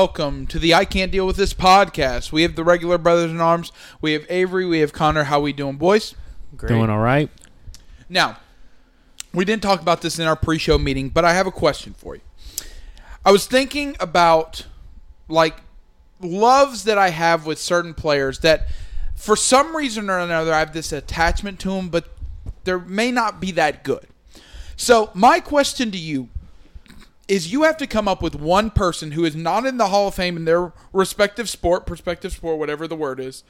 Welcome to the I Can't Deal with This podcast. We have the regular brothers in arms. We have Avery. We have Connor. How we doing, boys? Great. Doing all right. Now, we didn't talk about this in our pre-show meeting, but I have a question for you. I was thinking about like loves that I have with certain players that for some reason or another I have this attachment to them, but there may not be that good. So, my question to you is you have to come up with one person who is not in the Hall of Fame in their respective sport, perspective sport, whatever the word is,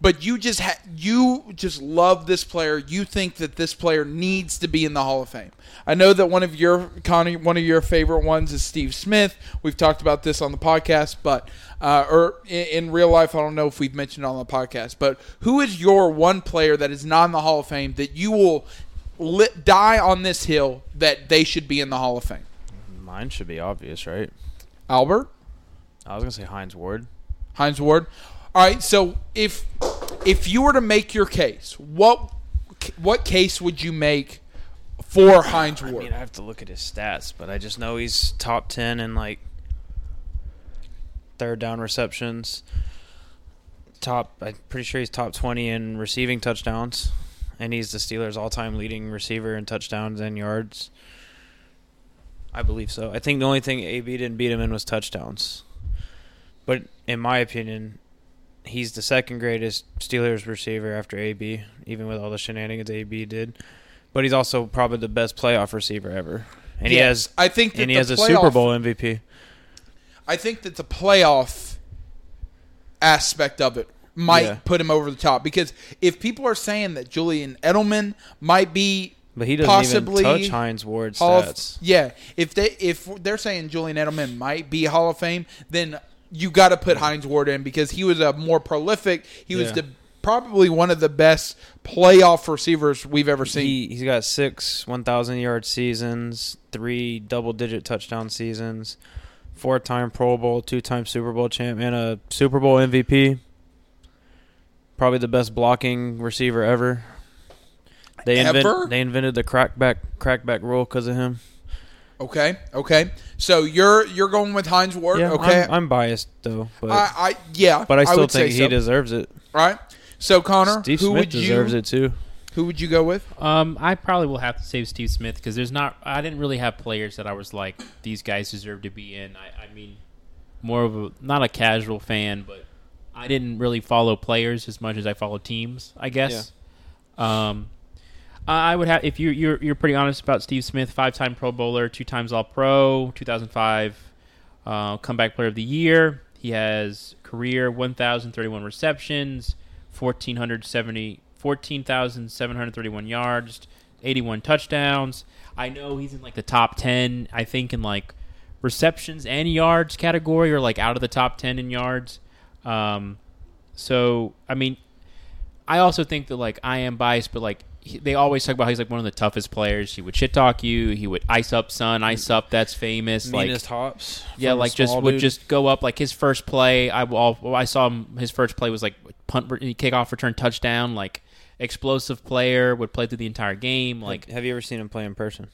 but you just ha- you just love this player. You think that this player needs to be in the Hall of Fame. I know that one of your Connie, one of your favorite ones is Steve Smith. We've talked about this on the podcast, but uh, or in, in real life, I don't know if we've mentioned it on the podcast. But who is your one player that is not in the Hall of Fame that you will lit, die on this hill that they should be in the Hall of Fame? Mine should be obvious, right? Albert I was gonna say Hines Ward. Hines Ward. All right, so if if you were to make your case, what what case would you make for Hines Ward? I mean, I have to look at his stats, but I just know he's top ten in like third down receptions. Top, I'm pretty sure he's top twenty in receiving touchdowns, and he's the Steelers' all-time leading receiver in touchdowns and yards. I believe so. I think the only thing AB didn't beat him in was touchdowns. But in my opinion, he's the second greatest Steelers receiver after AB, even with all the shenanigans AB did. But he's also probably the best playoff receiver ever, and he has I think that and he has a Super Bowl MVP. I think that the playoff aspect of it might Yeah. put him over the top because if people are saying that Julian Edelman might be But he doesn't Possibly even touch Hines Ward's Hall of, stats. yeah, if they if they're saying Julian Edelman might be Hall of Fame, then you got to put Hines Ward in because he was a more prolific. He was Yeah. the probably one of the best playoff receivers we've ever seen. He he's got six one thousand yard seasons, three double digit touchdown seasons, four time Pro Bowl, two time Super Bowl champ, and a Super Bowl MVP. Probably the best blocking receiver ever. They Ever? invent, they invented the crackback crackback rule because of him. okay, okay. So you're you're going with Hines Ward. okay, I'm, I'm biased though, but I, I yeah, but I still would think he so. deserves it. All right. So Connor, Steve who Smith would deserves you it too. who would you go with? Um, I probably will have to save Steve Smith because there's not. I didn't really have players that I was like these guys deserve to be in. I, I mean, more of a not a casual fan, but I didn't really follow players as much as I follow teams. I guess. Um, I I would have if you you're you're pretty honest about Steve Smith, five time Pro Bowler, two times All Pro, 2005 uh, Comeback Player of the Year. He has career 1,031 receptions, 1,470 14,731 yards, 81 touchdowns. I know he's in like the top 10, I think, in like receptions and yards category, or like out of the top 10 in yards. Um, so, I mean, I also think that like I am biased, but like he, they always talk about how he's like one of the toughest players. He would shit talk you. He would ice up son, ice up. That's famous. Like Meanest hops. yeah, like just small would just go up like his first play. I all I saw him. His first play was like punt, kickoff, return, touchdown. Like explosive player would play through the entire game. Like have you ever seen him play in person?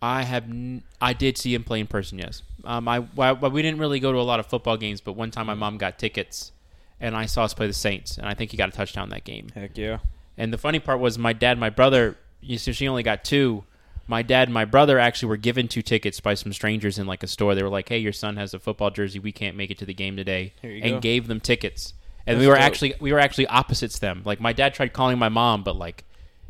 I have, n- I did see him play in person. Yes, um, I, well, we didn't really go to a lot of football games, but one time my mom got tickets, and I saw us play the Saints, and I think he got a touchdown that game. Heck yeah. And the funny part was my dad, and my brother. You see, she only got two. My dad and my brother actually were given two tickets by some strangers in like a store. They were like, "Hey, your son has a football jersey. We can't make it to the game today," and go. gave them tickets. And That's we were dope. actually we were actually opposites them. Like my dad tried calling my mom, but like,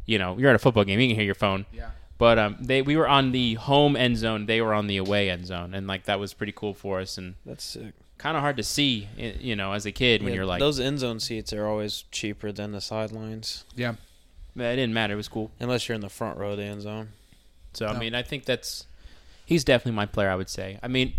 you know, you're at a football game, you can hear your phone. Yeah. But um, they we were on the home end zone. They were on the away end zone, and like that was pretty cool for us, and That's sick. Kind of hard to see, you know, as a kid when Yeah, you're like, those end zone seats are always cheaper than the sidelines, Yeah. it didn't matter. It was cool. unless you're in the front row of the end zone. So I mean, I think that's he's definitely my player. I would say. I mean,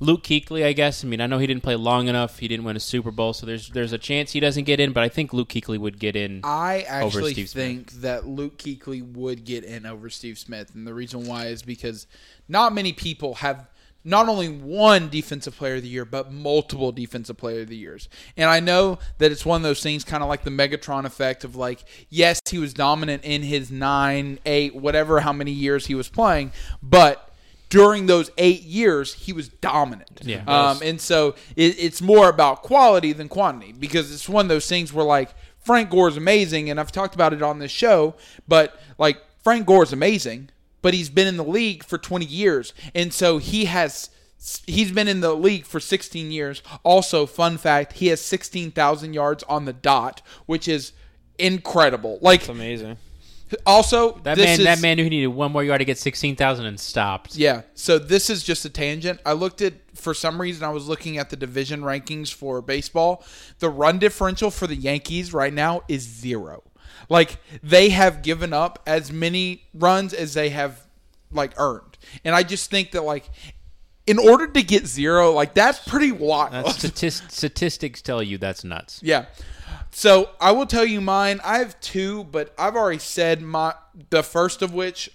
Luke Kuechly, I guess. I mean, I know he didn't play long enough. He didn't win a Super Bowl, so there's there's a chance he doesn't get in. But I think Luke Kuechly would get in. I actually Steve Smith. think that Luke Kuechly would get in over Steve Smith, and the reason why is because not many people have not only one defensive player of the year, but multiple defensive player of the years. And I know that it's one of those things, kind of like the Megatron effect of like, yes, he was dominant in his nine, eight, whatever, how many years he was playing, but during those eight years, he was dominant. Yeah. Um, and so it, it's more about quality than quantity because it's one of those things where like Frank Gore is amazing, and I've talked about it on this show, but like Frank Gore is amazing, but he's been in the league for 20 years, and so he has. He's been in the league for 16 years. Also, fun fact, he has 16,000 yards on the dot, which is incredible. Like, It's amazing. also, That this man, is, that man who needed one more yard to get sixteen thousand and stopped. Yeah. So this is just a tangent. I looked at for some reason I was looking at the division rankings for baseball. The run differential for the Yankees right now is zero. Like they have given up as many runs as they have like earned. And I just think that like in order to get zero, like that's pretty wild. That's statist- statistics tell you that's nuts. Yeah. So I will tell you mine. I have two, but I've already said my the first of which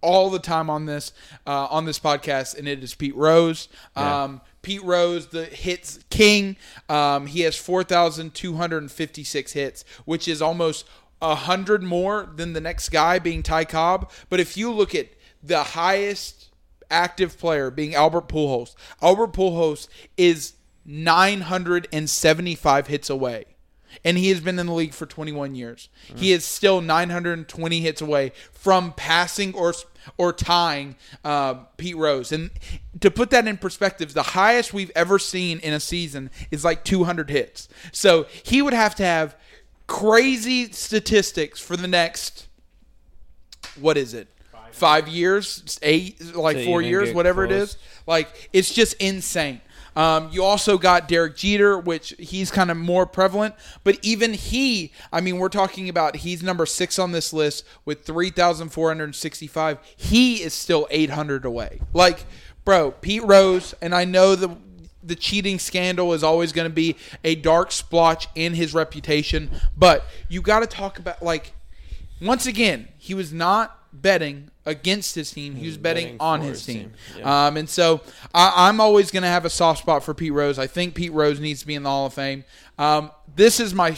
all the time on this uh, on this podcast, and it is Pete Rose. Um, Pete Rose, the hits king. Um, he has four thousand two hundred and fifty six hits, which is almost a hundred more than the next guy being Ty Cobb. But if you look at the highest active player being Albert Pujols, Albert Pujols is 975 hits away. And he has been in the league for 21 years. He is still 920 hits away from passing or or tying uh, Pete Rose. And to put that in perspective, the highest we've ever seen in a season is like 200 hits. So he would have to have crazy statistics for the next what is it? Five years, eight, like To four years, whatever it close. is. Like it's just insane. Um, you also got Derek Jeter, which he's kind of more prevalent, but even he, I mean, we're talking about he's number six on this list with three thousand four hundred sixty-five. He is still eight hundred away. Like, bro, Pete Rose, and I know the the cheating scandal is always going to be a dark splotch in his reputation, but you got to talk about like once again, he was not betting against his team. He was betting, betting on his team. team. Um, and so I, I'm always going to have a soft spot for Pete Rose. I think Pete Rose needs to be in the Hall of Fame. Um, this is my.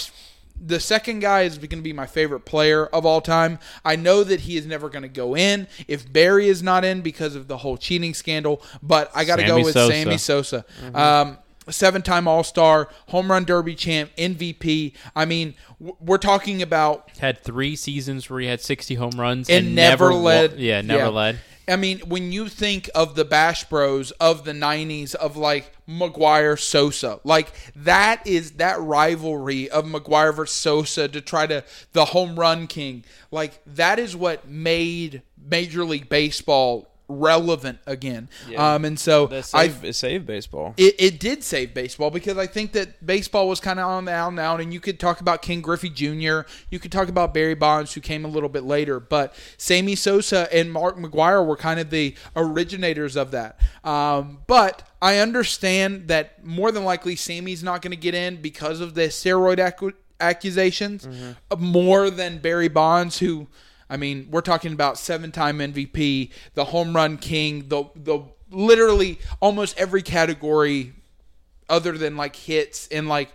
The second guy is going to be my favorite player of all time. I know that he is never going to go in if Barry is not in because of the whole cheating scandal, but I got to go with Sosa. Sammy Sosa. Um, seven time All Star, home run derby champ, MVP. I mean, we're talking about Had three seasons where he had sixty home runs and, and, never, wa- led. yeah, never led. I mean, when you think of the Bash Bros of the '90s, of like McGwire Sosa, like that is that rivalry of McGwire versus Sosa to try to the home run king. Like that is what made Major League Baseball relevant again. Yeah. Um, and so I saved, baseball. it, it did save baseball because I think that baseball was kind of on the out and out, and you could talk about Ken Griffey Jr., you could talk about Barry Bonds, who came a little bit later, but Sammy Sosa and Mark McGwire were kind of the originators of that. Um, but I understand that more than likely Sammy's not going to get in because of the steroid accu- accusations, uh, more than Barry Bonds, who. I mean, we're talking about seven-time MVP, the home run king, the the literally almost every category other than like hits and like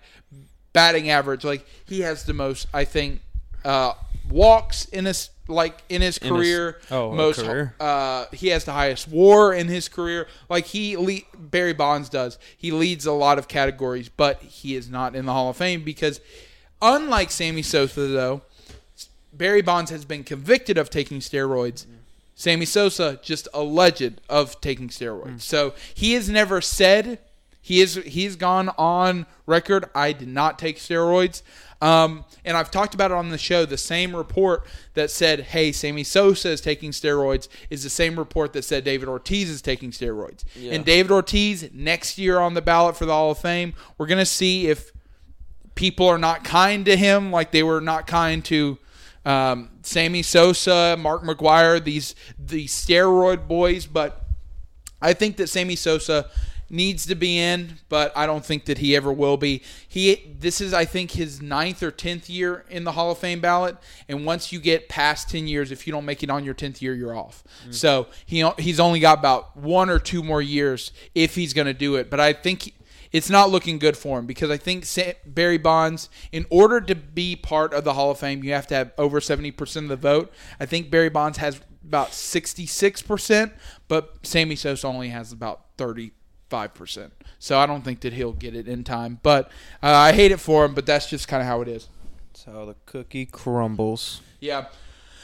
batting average. Like he has the most, I think, uh, walks in his like in his his- career. oh, most. career? Uh, he has the highest WAR in his career. Like he le- Barry Bonds does. He leads a lot of categories, but he is not in the Hall of Fame because, unlike Sammy Sosa, though. Barry Bonds has been convicted of taking steroids. Sammy Sosa just alleged of taking steroids. So he has never said he is he's gone on record. I did not take steroids. Um, and I've talked about it on the show. The same report that said, "Hey, Sammy Sosa is taking steroids," is the same report that said David Ortiz is taking steroids. Yeah. And David Ortiz next year on the ballot for the Hall of Fame. We're gonna see if people are not kind to him like they were not kind to um, Sammy Sosa, Mark McGwire, these these steroid boys. But I think that Sammy Sosa needs to be in, but I don't think that he ever will be. He this is I think his ninth or tenth year in the Hall of Fame ballot, and once you get past ten years, if you don't make it on your tenth year, you're off. So he he's only got about one or two more years if he's going to do it. But I think. It's not looking good for him because I think Barry Bonds, in order to be part of the Hall of Fame, you have to have over 70% of the vote. I think Barry Bonds has about 66%, but Sammy Sosa only has about 35%. So I don't think that he'll get it in time. But uh, I hate it for him, but that's just kind of how it is. That's how the cookie crumbles. Yeah.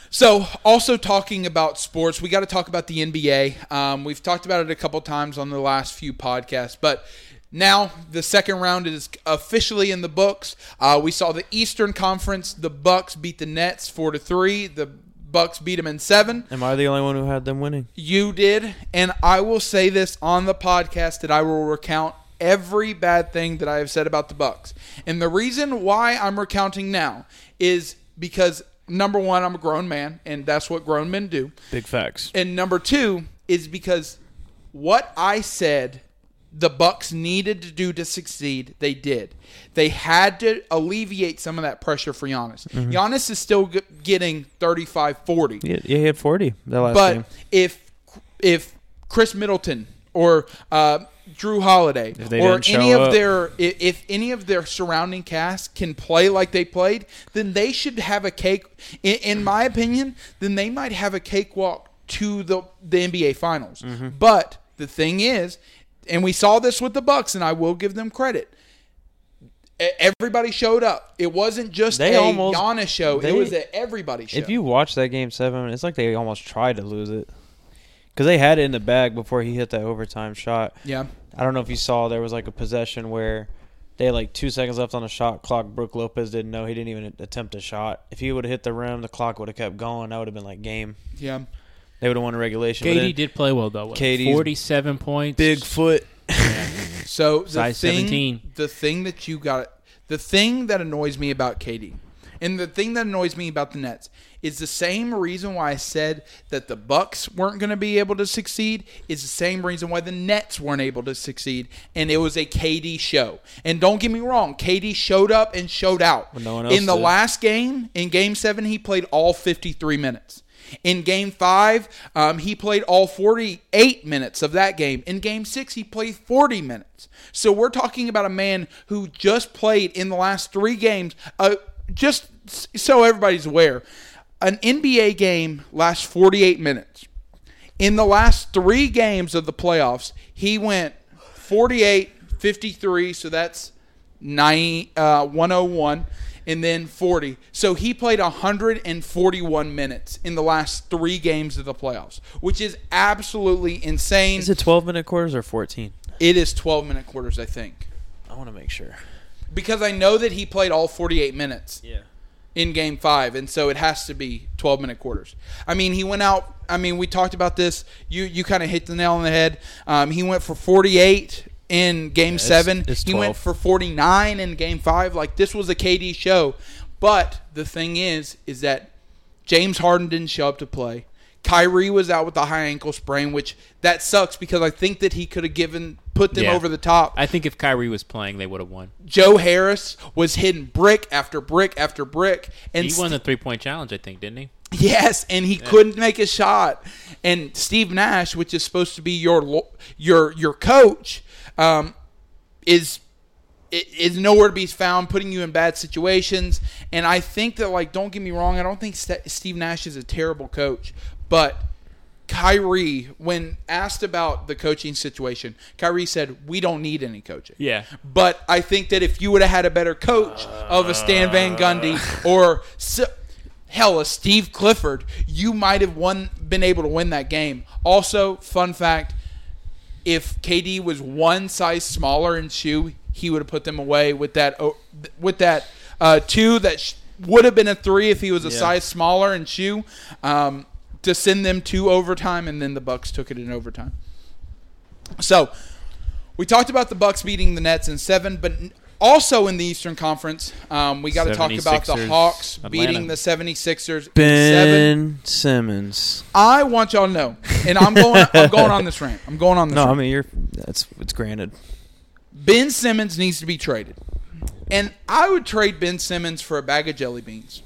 So, also talking about sports, we got to talk about the NBA. Um, we've talked about it a couple times on the last few podcasts, but now the second round is officially in the books. Uh, we saw the Eastern Conference. The Bucks beat the Nets four to three. The Bucks beat them in seven. Am I the only one who had them winning? You did, and I will say this on the podcast that I will recount every bad thing that I have said about the Bucks. And the reason why I'm recounting now is because number one, I'm a grown man, and that's what grown men do. Big facts. And number two is because what I said the Bucks needed to do to succeed, they did. They had to alleviate some of that pressure for Giannis. Giannis is still g- getting 35 40. Yeah, he had 40 that last But game. if if Khris Middleton or uh, Jrue Holiday or any of up. their i- if any of their surrounding cast can play like they played, then they should have a cake. In, in my opinion, then they might have a cakewalk to the the NBA Finals. Mm-hmm. But the thing is, and we saw this with the Bucks, and I will give them credit. Everybody showed up. It wasn't just They a almost- Giannis show. they- it was a everybody show. If you watch that game seven, it's like they almost tried to lose it. Because they had it in the bag before he hit that overtime shot. yeah. I don't know if you saw there was like a possession where they had like two seconds left on the shot clock. Brook Lopez didn't know he didn't even attempt a shot. If he would have hit the rim, the clock would have kept going. That would have been like game. Yeah. They would have won a regulation. But KD did play well though. KD, Forty-seven points. Bigfoot. So the Size thing, 17. the thing that you got, the thing that annoys me about KD, and the thing that annoys me about the Nets is the same reason why I said that the Bucks weren't going to be able to succeed. Is the same reason why the Nets weren't able to succeed, and it was a KD show. And don't get me wrong, KD showed up and showed out. But no one else in the did. last game, in Game Seven, he played all fifty-three minutes. In game five, um, he played all 48 minutes of that game. In game six, he played 40 minutes. So we're talking about a man who just played in the last three games. Uh, just so everybody's aware, an NBA game lasts 48 minutes. In the last three games of the playoffs, he went 48, 53, so that's 90, uh, 101, and then 40. So he played 141 minutes in the last three games of the playoffs, which is absolutely insane. Is it 12 minute quarters or 14? it is 12 minute quarters, I think. I want to make sure. Because I know that he played all 48 minutes. Yeah. in game five, and so it has to be 12 minute quarters. I mean, he went out. I mean, we talked about this. You you kind of hit the nail on the head. Um, he went for 48 in game it's- seven. it's he went for 49 in game five. Like this was a KD show. But the thing is, is that James Harden didn't show up to play. Kyrie was out with a high ankle sprain, which that sucks because I think that he could have given put them Yeah. over the top. I think if Kyrie was playing, they would have won. Joe Harris was hitting brick after brick after brick, and he won the three-point challenge, I think, didn't he? Yes, and he couldn't make a shot. And Steve Nash, which is supposed to be your your your coach, um, is is nowhere to be found, putting you in bad situations. And I think that, like, don't get me wrong, I don't think St- Steve Nash is a terrible coach, but Kyrie, when asked about the coaching situation, Kyrie said, "We don't need any coaching." Yeah. But I think that if you would have had a better coach of a Stan Van Gundy or s- hell a Steve Clifford, you might have won, been able to win that game. Also, fun fact: if KD was one size smaller in shoe, he would have put them away with that with that uh, two that sh- would have been a three if he was a Yeah. size smaller in shoe. Um, to send them to overtime, and then the Bucks took it in overtime. So we talked about the Bucks beating the Nets in seven, but also in the Eastern Conference, um, we got to talk about the 76ers, Hawks Atlanta. beating the 76ers in seven. Ben Simmons. I want y'all to know, and I'm going. I'm going on this rant. I'm going on this. No, I rant. mean you're. That's it's granted. Ben Simmons needs to be traded. And I would trade Ben Simmons for a bag of jelly beans.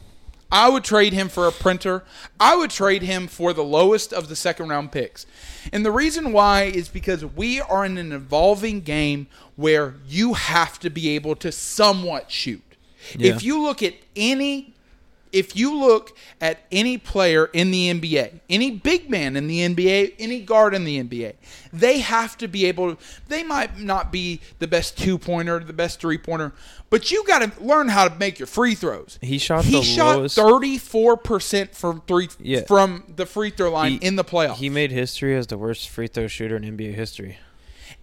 I would trade him for a printer. I would trade him for the lowest of the second round picks. And the reason why is because we are in an evolving game where you have to be able to somewhat shoot. Yeah. If you look at any if you look at any player in the NBA, any big man in the NBA, any guard in the NBA, they have to be able. to, They might not be the best two pointer, the best three pointer, but you got to learn how to make your free throws. He shot He shot lowest- thirty four percent from three Yeah. from the free throw line He- in the playoffs. He made history as the worst free throw shooter in NBA history.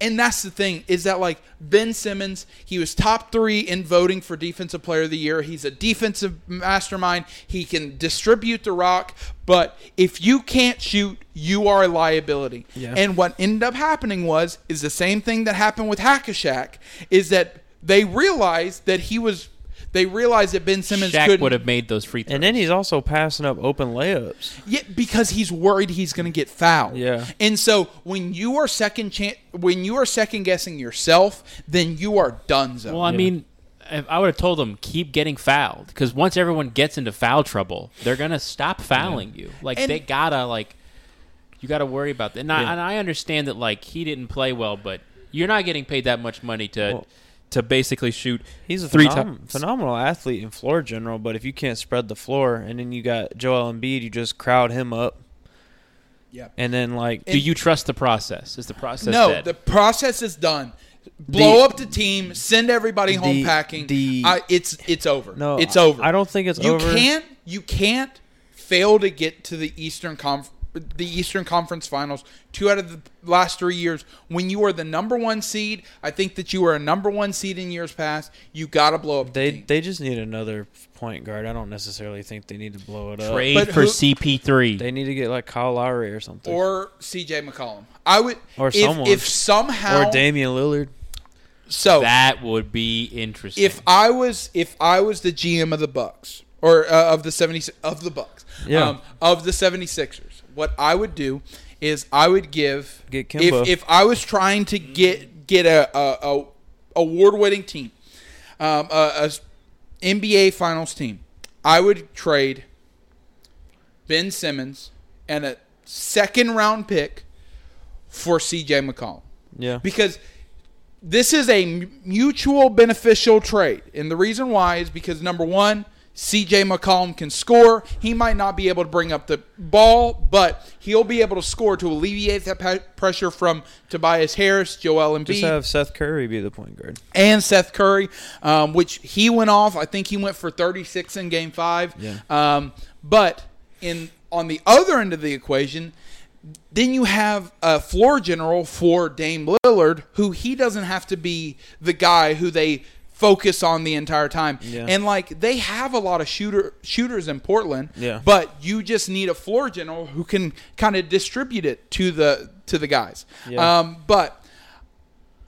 And that's the thing is that like Ben Simmons, he was top three in voting for Defensive Player of the Year. He's a defensive mastermind. He can distribute the rock, but if you can't shoot, you are a liability. Yeah. And what ended up happening was is the same thing that happened with Hack-a-Shaq is that they realized that he was. They realized that Ben Simmons Shaq couldn't would have made those free throws. And then he's also passing up open layups. Yeah, because he's worried he's going to get fouled. Yeah. And so when you are second chan- when you are second guessing yourself, then you are done. Well, I Yeah. mean, if I would have told them keep getting fouled because once everyone gets into foul trouble, they're gonna stop fouling you. Like And- they gotta like, you gotta worry about that. And, I, and I understand that like he didn't play well, but you're not getting paid that much money to Well, to basically shoot He's a three phenom- times. phenomenal athlete in floor general, but if you can't spread the floor and then you got Joel Embiid, you just crowd him up. Yeah. And then like Do you trust the process? Is the process no, dead? the process is done. Blow The- up the team, send everybody home The- packing. the- I, it's it's over. no, it's over. I don't think it's you over. can't you can't fail to get to the Eastern Conf- the Eastern Conference Finals two out of the last three years when you are the number one seed. I think that you were a number one seed in years past. You got to blow up. They team. they just need another point guard. I don't necessarily think they need to blow it up. Trade for who- CP3. They need to get like Kyle Lowry or something, or C.J. McCollum. I would Or if, someone. if somehow or Damian Lillard. so that would be interesting. if I was if I was the GM of the Bucks or uh, of the 70 of the Bucks Yeah. um, of the 76ers what I would do is I would give Get Kemba. if if I was trying to get get a, a, a award winning team um, a, a NBA finals team I would trade Ben Simmons and a second round pick for CJ McCollum Yeah. because this is a mutual beneficial trade. And the reason why is because number one, CJ McCollum can score. He might not be able to bring up the ball, but he'll be able to score to alleviate that pressure from Tobias Harris, Joel Embiid. Just have Seth Curry be the point guard. and Seth Curry, um, which he went off. I think he went for 36 in Game Five. Yeah. Um, but in on the other end of the equation, then you have a floor general for Dame Lillard, who he doesn't have to be the guy who they focus on the entire time. Yeah. And like they have a lot of shooter shooters in Portland. Yeah. But you just need a floor general who can kind of distribute it to the to the guys. Yeah. Um, but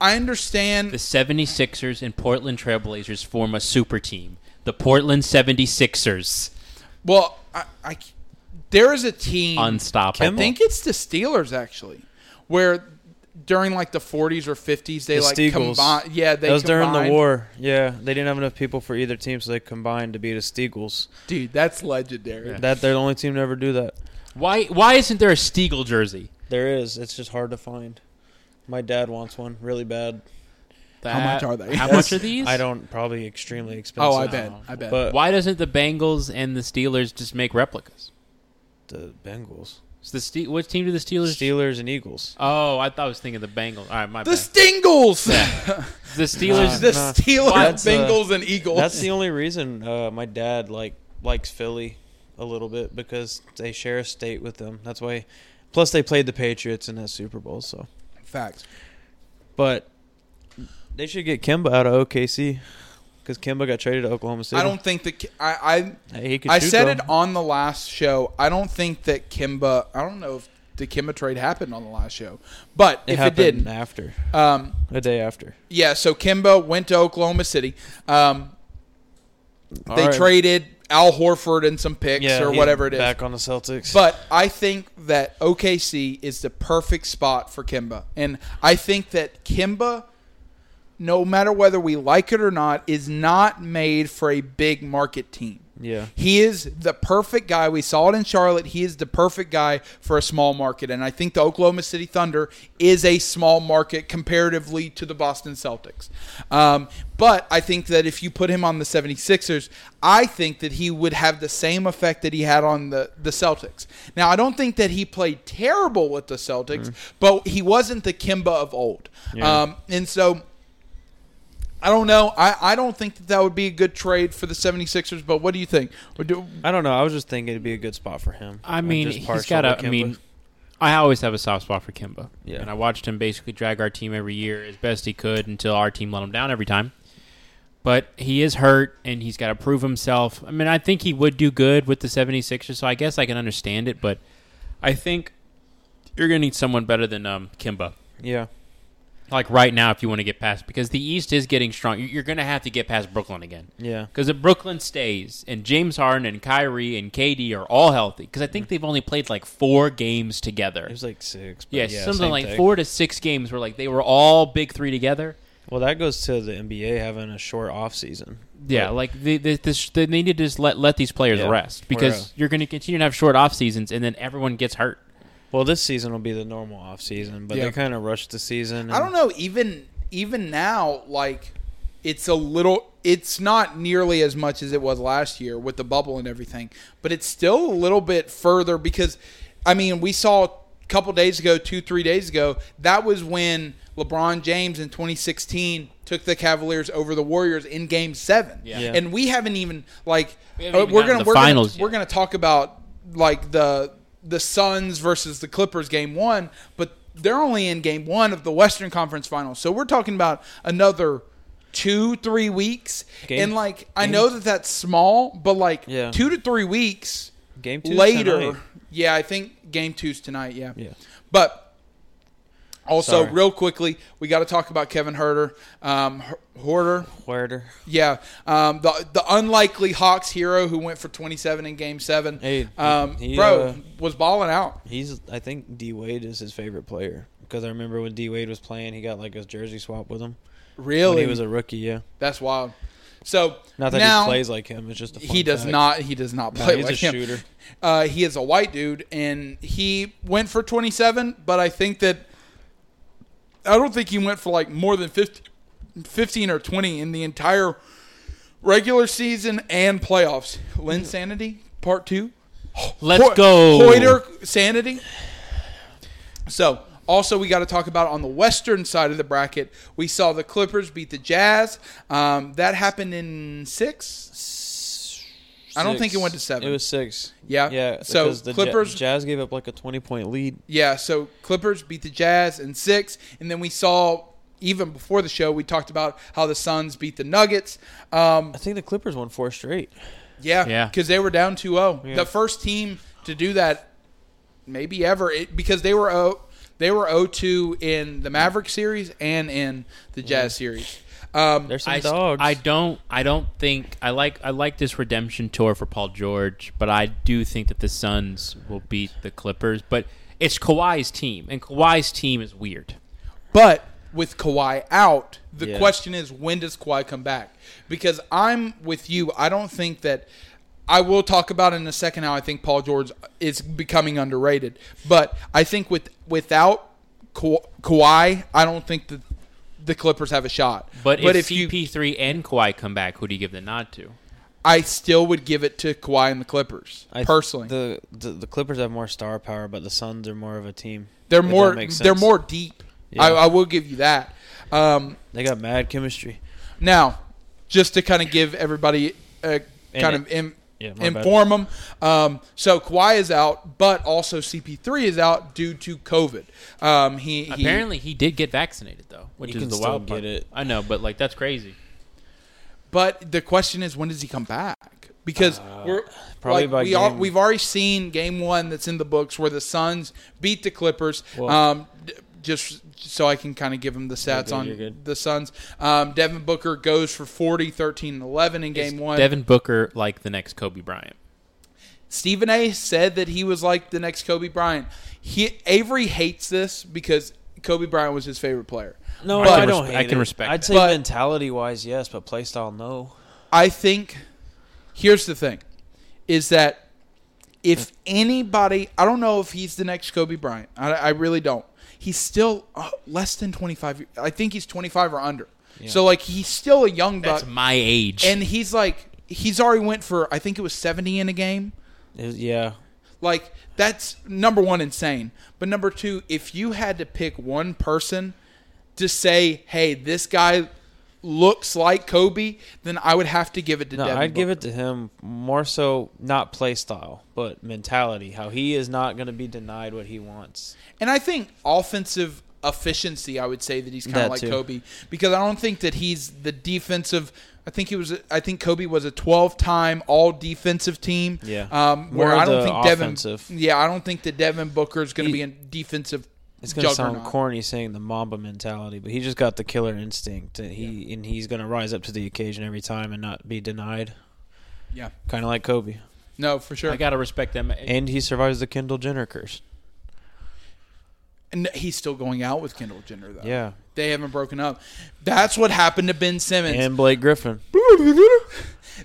I understand the 76ers and Portland Trailblazers form a super team, the Portland 76ers. Well, I there is a team. Unstoppable. I think it's the Steelers actually, where during like the 40s or 50s they The like Steagles. combine. Yeah, they that was during the war. Yeah, they didn't have enough people for either team, so they combined to beat the Steagles. Dude, that's legendary. That they're the only team to ever do that. Why why isn't there a Steagle jersey? There is. It's just hard to find. My dad wants one really bad. How much are they? How much are these? I don't. Probably extremely expensive. Oh, I bet. I oh. bet. But Why doesn't the Bengals and the Steelers just make replicas? the Bengals, So the Ste- what team do the Steelers? Steelers, and Eagles. Oh, I thought I was thinking the Bengals. All right, my the bad. Stingles, the Steelers. Nah. the Nah. Steelers, That's, uh, Bengals, and Eagles. That's the only reason uh, my dad like likes Philly a little bit because they share a state with them. That's why. Plus, they played the Patriots in that Super Bowl. So, facts. but they should get Kemba out of OKC because Kemba got traded to Oklahoma City. I don't think that Ki- I Hey, he could I, I shoot, said though. it on the last show. I don't think that Kemba. I don't know if the Kemba trade happened on the last show, but It if it happened didn't, after um, a day after. yeah. So Kemba went to Oklahoma City. Um, they All right. traded Al Horford and some picks yeah, or he's whatever it is. Back on the Celtics, But I think that OKC is the perfect spot for Kemba. And I think that Kemba, no matter whether we like it or not, is not made for a big market team. Yeah. He is the perfect guy. We saw it in Charlotte. He is the perfect guy for a small market. And I think the Oklahoma City Thunder is a small market comparatively to the Boston Celtics. Um, but I think that if you put him on the 76ers, I think that he would have the same effect that he had on the, the Celtics. Now, I don't think that he played terrible with the Celtics, but he wasn't the Kemba of old. Yeah. Um, and so I don't know. I, I don't think that that would be a good trade for the 76ers, but what do you think? Or do, I don't know. I was just thinking it'd be a good spot for him. I mean, just he's partial got a. to I mean, I always have a soft spot for Kemba. Yeah. And I watched him basically drag our team every year as best he could until our team let him down every time. But he is hurt and he's got to prove himself. I mean, I think he would do good with the 76ers, so I guess I can understand it, but I think you're going to need someone better than um, Kemba. yeah. Like right now, if you want to get past, because the East is getting strong. You're going to have to get past Brooklyn again. Yeah. Because if Brooklyn stays and James Harden and Kyrie and KD are all healthy, because I think mm-hmm. they've only played like four games together. It was like six. But Yeah, yeah, something like thing. four to six games where like they were all big three together. Well, that goes to the NBA having a short off season. Yeah, But- like they, they, this, they need to just let let these players Yeah. rest because you're going to continue to have short off seasons and then everyone gets hurt. Well, this season will be the normal off season, but Yeah. they kind of rushed the season. I don't know. Even even now, like it's a little. It's not nearly as much as it was last year with the bubble and everything, but it's still a little bit further because, I mean, we saw a couple days ago, two three days ago, that was when LeBron James in 2016 took the Cavaliers over the Warriors in Game Seven, Yeah. Yeah. and we haven't even like We haven't uh, even we're gonna the we're finals gonna, we're gonna talk about like the the Suns versus the Clippers game one, but they're only in game one of the Western Conference Finals. So we're talking about another two, three weeks. Game- and like I know that that's small, but like Yeah. two to three weeks Game two later. tonight. Yeah, I think game two's tonight. Yeah. Yeah. But also, Sorry. real quickly, we got to talk about Kevin Huerter. Um, H- Horter. Yeah, um, the the unlikely Hawks hero who went for 27 in Game Seven. Hey, um, he, bro uh, was balling out. He's. I think D Wade is his favorite player because I remember when D Wade was playing, he got like a jersey swap with him Really, when he was a rookie. Yeah. that's wild. So Not that now he plays like him. It's just a fun he does fact. not. He does not No, play he's like a him. shooter. Uh, he is a white dude, and he went for 27. But I think that I don't think he went for like more than 50, 15 or 20 in the entire regular season and playoffs. Linsanity Part Two. Let's Ho- go. Hoyter Sanity. So, also, we got to talk about on the western side of the bracket, we saw the Clippers beat the Jazz. Um, that happened in six. I don't think it went to seven. It was six. Yeah. Yeah. So because the Ja- Clippers. Jazz gave up like a twenty point lead. yeah. So Clippers beat the Jazz in six, and then we saw even before the show we talked about how the Suns beat the Nuggets. Um, I think the Clippers won four straight. Yeah, Yeah. because they were down 2-0. Yeah. The first team to do that, maybe ever, it, because they were 0, they were 0-2 in the Maverick series and in the Jazz series. Um, There's some I, dogs. I don't I don't think I like I like this redemption tour for Paul George, but I do think that the Suns will beat the Clippers. But it's Kawhi's team, and Kawhi's team is weird. but with Kawhi out, the Yeah. question is when does Kawhi come back? Because I'm with you. I don't think that. I will talk about in a second how I think Paul George is becoming underrated. But I think with without Ka- Kawhi, I don't think that the Clippers have a shot. But, but if, if CP3 and Kawhi come back, who do you give the nod to? I still would give it to Kawhi and the Clippers I- personally. The, the the Clippers have more star power, but the Suns are more of a team. they're if more they're more deep. Yeah. I, I will give you that. Um, They got mad chemistry. now, just to kind of give everybody a And kind it- of im- Yeah, my bad. inform them. Um, so Kawhi is out, but also CP3 is out due to COVID. Um, he, he Apparently, he did get vaccinated though, which is can the still wild part. get it. I know, but like that's crazy. But the question is, when does he come back? Because we're Uh, probably like, by we all, game- we've already seen game one that's in the books where the Suns beat the Clippers. Well- um, d- just so I can kind of give them the stats good, on you're the Suns. Um, Devin Booker goes for 40, 13, and 11 in game Is one. Devin Booker like the next Kobe Bryant. Stephen A. said that he was like the next Kobe Bryant. He Avery hates this because Kobe Bryant was his favorite player. No, But- I don't. I can it. respect I'd that. say But- mentality wise, yes, but play style, no. I think here's the thing. is that if anybody, I don't know if he's the next Kobe Bryant. I, I really don't. He's still uh, less than 25. I think he's 25 or under. So like he's still a young buck, That's my age. and he's like he's already went for I think it was 70 in a game. Was- yeah. Like that's number one, insane. But number two, if you had to pick one person to say, "Hey, this guy looks like Kobe," then I would have to give it to. No, Devin I'd give it to him more so not play style, but mentality. How he is not going to be denied what he wants. And I think offensive efficiency, I would say that he's kind of like too. Kobe because I don't think that he's the defensive. I think he was. I think Kobe was a 12-time All Defensive team. Yeah. Um, where More I don't think Devin. offensive. Yeah, I don't think that Devin Booker is going to be a defensive. It's going to sound corny saying the Mamba mentality, but he just got the killer instinct. And he and he's going to rise up to the occasion every time and not be denied. Yeah. Kind of like Kobe. No, for sure. I gotta respect them. And he survives the Kendall Jenner curse. And he's still going out with Kendall Jenner though. Yeah. They haven't broken up. That's what happened to Ben Simmons. And Blake Griffin.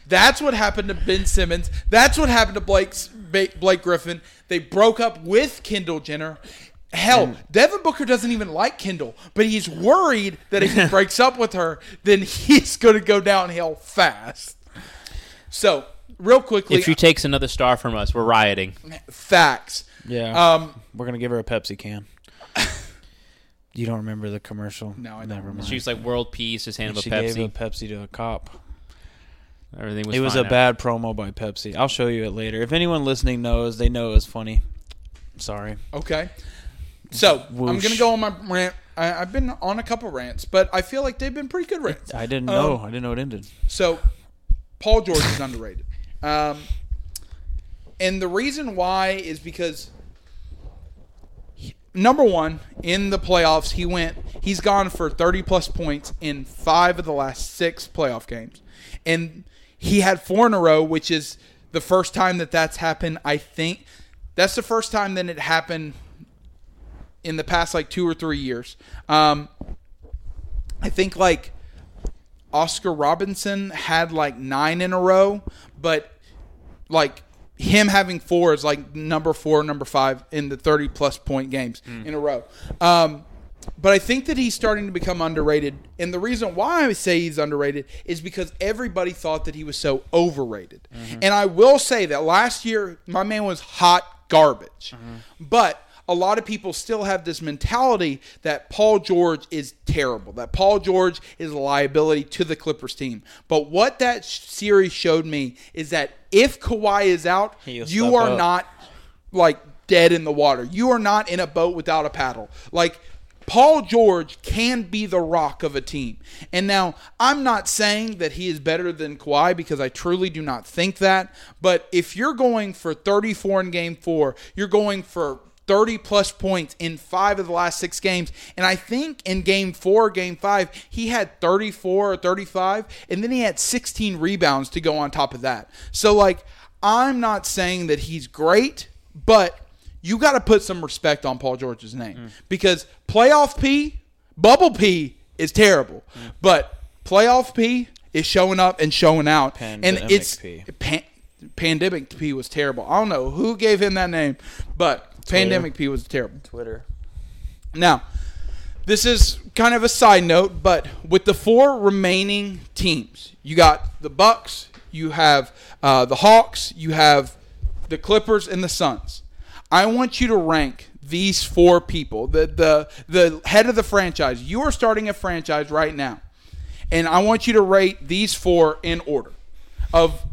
That's what happened to Ben Simmons. That's what happened to Blake's, Blake Griffin. They broke up with Kendall Jenner. Hell, Devin Booker doesn't even like Kendall, but he's worried that if he breaks up with her, then he's going to go downhill fast. So, real quickly, if she takes another star from us, we're rioting. facts. Yeah. Um, We're going to give her a Pepsi can. you don't remember the commercial? No, I Never remember. mind. She's like world peace, just hand him a she gave a Pepsi. Pepsi to a cop. Everything was. it was fine a bad promo by Pepsi. I'll show you it later. If anyone listening knows, they know it was funny. Sorry. Okay. So, I'm going to go on my rant. I, I've been on a couple rants, but I feel like they've been pretty good rants. I didn't Um, know. I didn't know it ended. So, Paul George is underrated. Um, and the reason why is because number one in the playoffs, he went. He's gone for thirty plus points in five of the last six playoff games, and he had four in a row, which is the first time that that's happened. I think that's the first time that it happened in the past like two or three years. Um, I think like Oscar Robinson had like nine in a row, but like him having four is like number four, number five in the 30 plus point games in a row. Um, but I think that he's starting to become underrated. And the reason why I say he's underrated is because everybody thought that he was so overrated. And I will say that last year, my man was hot garbage. But a lot of people still have this mentality that Paul George is terrible, that Paul George is a liability to the Clippers team. But what that series showed me is that if Kawhi is out, He'll you are up. not like dead in the water. You are not in a boat without a paddle. Like Paul George can be the rock of a team. And now I'm not saying that he is better than Kawhi because I truly do not think that. But if you're going for 34 in game four, you're going for 30 plus points in five of the last six games. And I think in game four, game five, he had 34 or 35, and then he had 16 rebounds to go on top of that. So, like, I'm not saying that he's great, but you got to put some respect on Paul George's name mm. because playoff P, bubble P is terrible, mm. but playoff P is showing up and showing out, and it's P. pan, pandemic P was terrible. I don't know who gave him that name, but pandemic P was terrible. Twitter. Now, this is kind of a side note, but with the four remaining teams, you got the Bucks, you have uh, the Hawks, you have the Clippers, and the Suns. I want you to rank these four people, the the the head of the franchise. You are starting a franchise right now, and I want you to rate these four in order of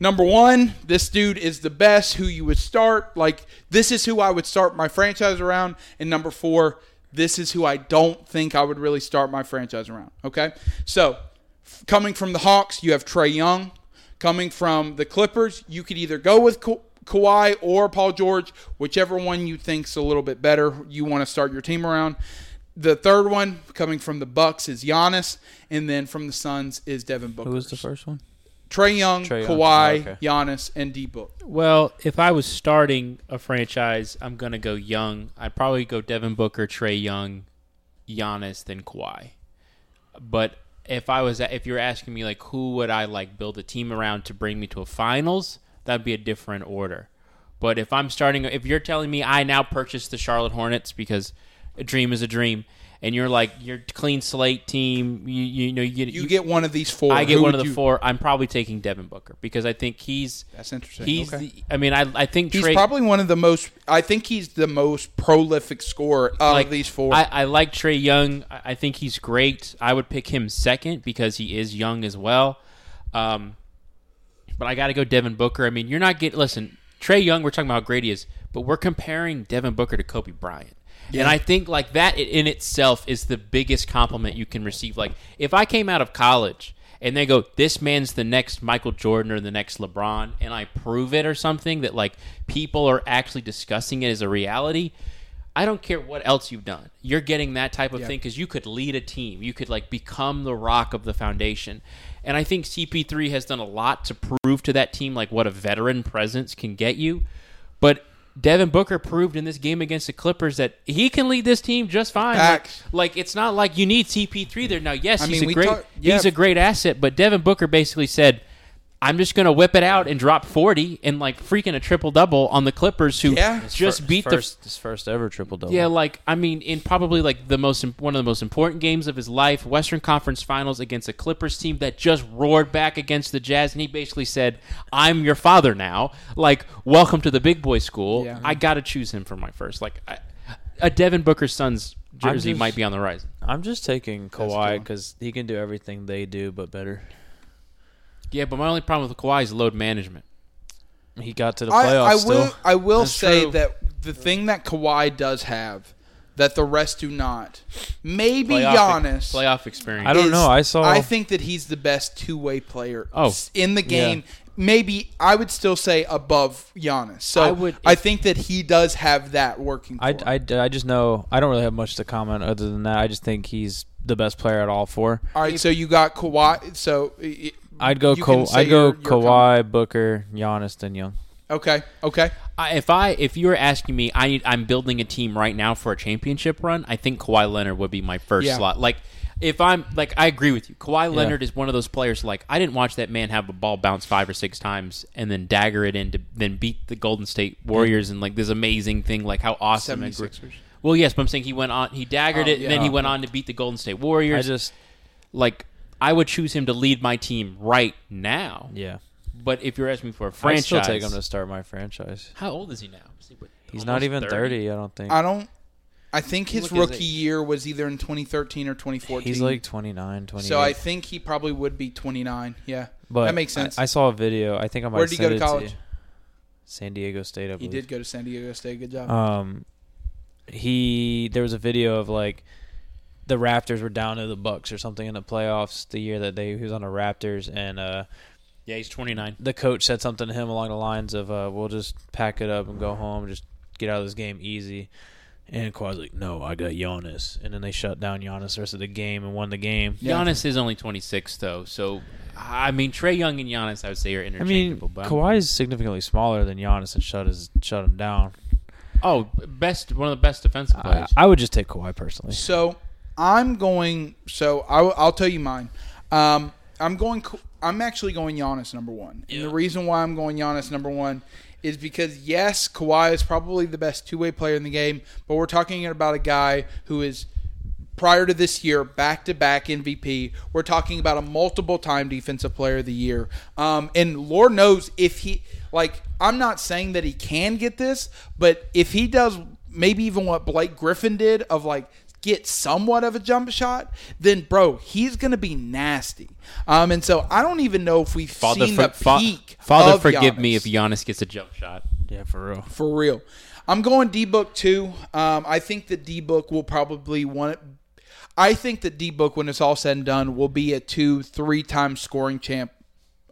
number one, this dude is the best who you would start. Like, this is who I would start my franchise around. And number four, this is who I don't think I would really start my franchise around. Okay? So, f- coming from the Hawks, you have Trae Young. Coming from the Clippers, you could either go with Ka- Kawhi or Paul George, whichever one you think's a little bit better. You want to start your team around. The third one coming from the Bucks is Giannis, and then from the Suns is Devin Booker. Who was the first one? Trae Young, Trae Young. Kawhi, Oh, okay. Giannis, and D Book. Well, if I was starting a franchise, I'm gonna go young. I'd probably go Devin Booker, Trae Young, Giannis, then Kawhi. But if I was, if you're asking me like who would I like build a team around to bring me to a finals, that'd be a different order. But if I'm starting, if you're telling me I now purchase the Charlotte Hornets because a dream is a dream, and you're like you're clean slate team, you you know you get You get one of these four. I get Who one of the you- four. I'm probably taking Devin Booker because I think he's That's interesting. he's. Okay. The, I mean, I I think He's Trae, probably one of the most. I think he's the most prolific scorer out like of these four. I, I like Trae Young. I I think he's great. I would pick him second because he is young as well. Um, but I got to go Devin Booker. I mean, you're not getting. Listen, Trae Young. We're talking about how great he is, but we're comparing Devin Booker to Kobe Bryant. And I think like that in itself is the biggest compliment you can receive. Like if I came out of college and they go, "This man's the next Michael Jordan or the next LeBron," and I prove it or something that like people are actually discussing it as a reality, I don't care what else you've done. You're getting that type of Yeah. thing because you could lead a team. You could like become the rock of the foundation. And I think CP3 has done a lot to prove to that team like what a veteran presence can get you. But Devin Booker proved in this game against the Clippers that he can lead this team just fine. Like, like, it's not like you need CP3 there. Now, yes, I he's mean, a great talk- yeah. he's a great asset, but Devin Booker basically said, I'm just gonna whip it out and drop 40 and like freaking a triple double on the Clippers, who Yeah. Just fir- beat the first, his first ever triple double. yeah, like I mean, in probably like the most one of the most important games of his life, Western Conference Finals against a Clippers team that just roared back against the Jazz, and he basically said, "I'm your father now. Like, welcome to the big boy school. Yeah. I got to choose him for my first. Like, I, a Devin Booker's son's jersey just- might be on the rise. I'm just taking cool. Kawhi because he can do everything they do, but better. Yeah, but my only problem with Kawhi is load management. He got to the I, playoffs I will. still. I will That's say true. that the thing that Kawhi does have that the rest do not, maybe Playoff, Giannis. playoff experience. I don't is- know. I saw- I think that he's the best two way player. Oh. in the game. Maybe I would still say above Giannis. So I would, I think that he does have that working. For I. I, I just know I don't really have much to comment other than that. I just think he's the best player at all four. All right, so you got Kawhi. So i- I'd go You Ka- I'd go your- your Kawhi, Booker, Giannis, then Young. okay, okay. I, if I if you were asking me, I need, I'm building a team right now for a championship run. I think Kawhi Leonard would be my first Yeah. slot. Like if I'm like I agree with you. Kawhi Leonard is one of those players. Like I didn't watch that man have a ball bounce five or six times and then dagger it in to then beat the Golden State hmm. Warriors and like this amazing thing. Like how awesome and great. 76ers. Well, yes, but I'm saying he went on. He daggered Oh, it, and then he went on to beat the Golden State Warriors. I just like I would choose him to lead my team right now. yeah. But if you're asking me for a I'd franchise, still take him to start my franchise. how old is he now? Is he, what, He's not even 30? I don't think. I don't. I think his Look rookie year was either in 2013 or 2014. He's like 29, 28. so I think he probably would be 29. Yeah, but that makes sense. I, I saw a video. I think I might Where'd he go to college? you. San Diego State, I he did go to San Diego State. Good job. Um, he there was a video of like the Raptors were down to the Bucks or something in the playoffs the year that they he was on the Raptors and uh Yeah, he's 29. the coach said something to him along the lines of uh we'll just pack it up and go home just get out of this game easy and Kawhi's like no I got Giannis and then they shut down Giannis the rest of the game and won the game Yeah. Giannis is only 26 though, so I mean Trae Young and Giannis I would say are I mean interchangeable. but I'm- Kawhi is significantly smaller than Giannis and shut his shut him down oh, best one of the best defensive I, players. I would just take Kawhi personally So I'm going. So I, will tell you mine. Um, I'm going. I'm actually going Giannis number one, and the reason why I'm going Giannis number one is because yes, Kawhi is probably the best two way player in the game, but we're talking about a guy who is prior to this year back to back MVP. We're talking about a multiple time defensive player of the year. Um, and Lord knows if he like I'm not saying that he can get this, but if he does maybe even what Blake Griffin did of like get somewhat of a jump shot, then bro, he's gonna be nasty. Um, and so I don't even know if we've Father, seen for, the fa- peak. Father of forgive me if Giannis gets a jump shot. yeah for real for real. I'm going D Book too. Um, I think that D Book will probably want it. I think that D Book, when it's all said and done, will be a two, three time scoring champ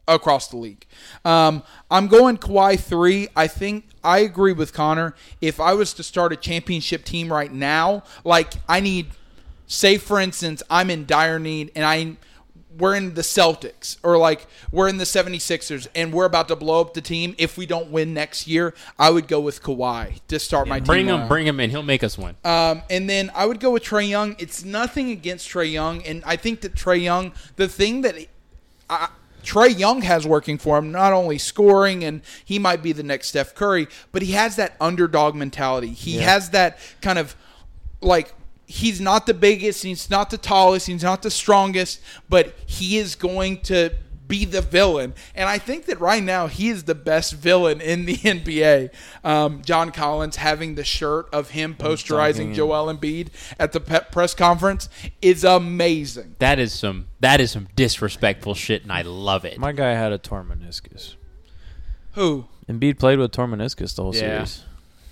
across the league. Um, I'm going Kawhi three. I think I agree with Connor. If I was to start a championship team right now, like I need, say for instance, I'm in dire need and I we're in the Celtics or like we're in the 76ers and we're about to blow up the team if we don't win next year, I would go with Kawhi to start my Bring team. him, bring him in. He'll make us win. Um, and then I would go with Trae Young. It's nothing against Trae Young, and I think that Trae Young, the thing that I, Trae Young has working for him, not only scoring and he might be the next Steph Curry, but he has that underdog mentality. He has that kind of like he's not the biggest, he's not the tallest, he's not the strongest, but he is going to be the villain. And I think that right now he is the best villain in the NBA. Um, John Collins having the shirt of him posterizing him. Joel Embiid at the pe- press conference is amazing. That is some that is some disrespectful shit, and I love it. My guy had a torn meniscus. Who? Embiid played with torn meniscus the whole Yeah. series.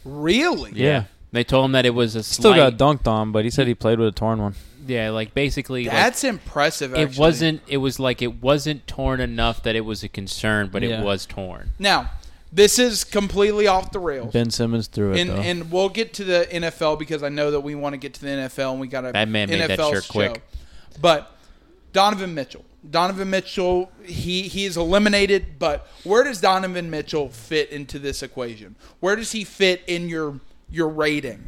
Really? Yeah. They told him that it was a Still got dunked on, but he said he played with a torn one. Yeah, like basically like, That's impressive. it wasn't. It was like it wasn't torn enough that it was a concern, but Yeah. it was torn. Now, this is completely off the rails. Ben Simmons threw it and though. and we'll get to the NFL because I know that we want to get to the NFL and we got a That man made that NFL shirt show. quick. But Donovan Mitchell, Donovan Mitchell, he he is eliminated. But where does Donovan Mitchell fit into this equation? Where does he fit in your your rating?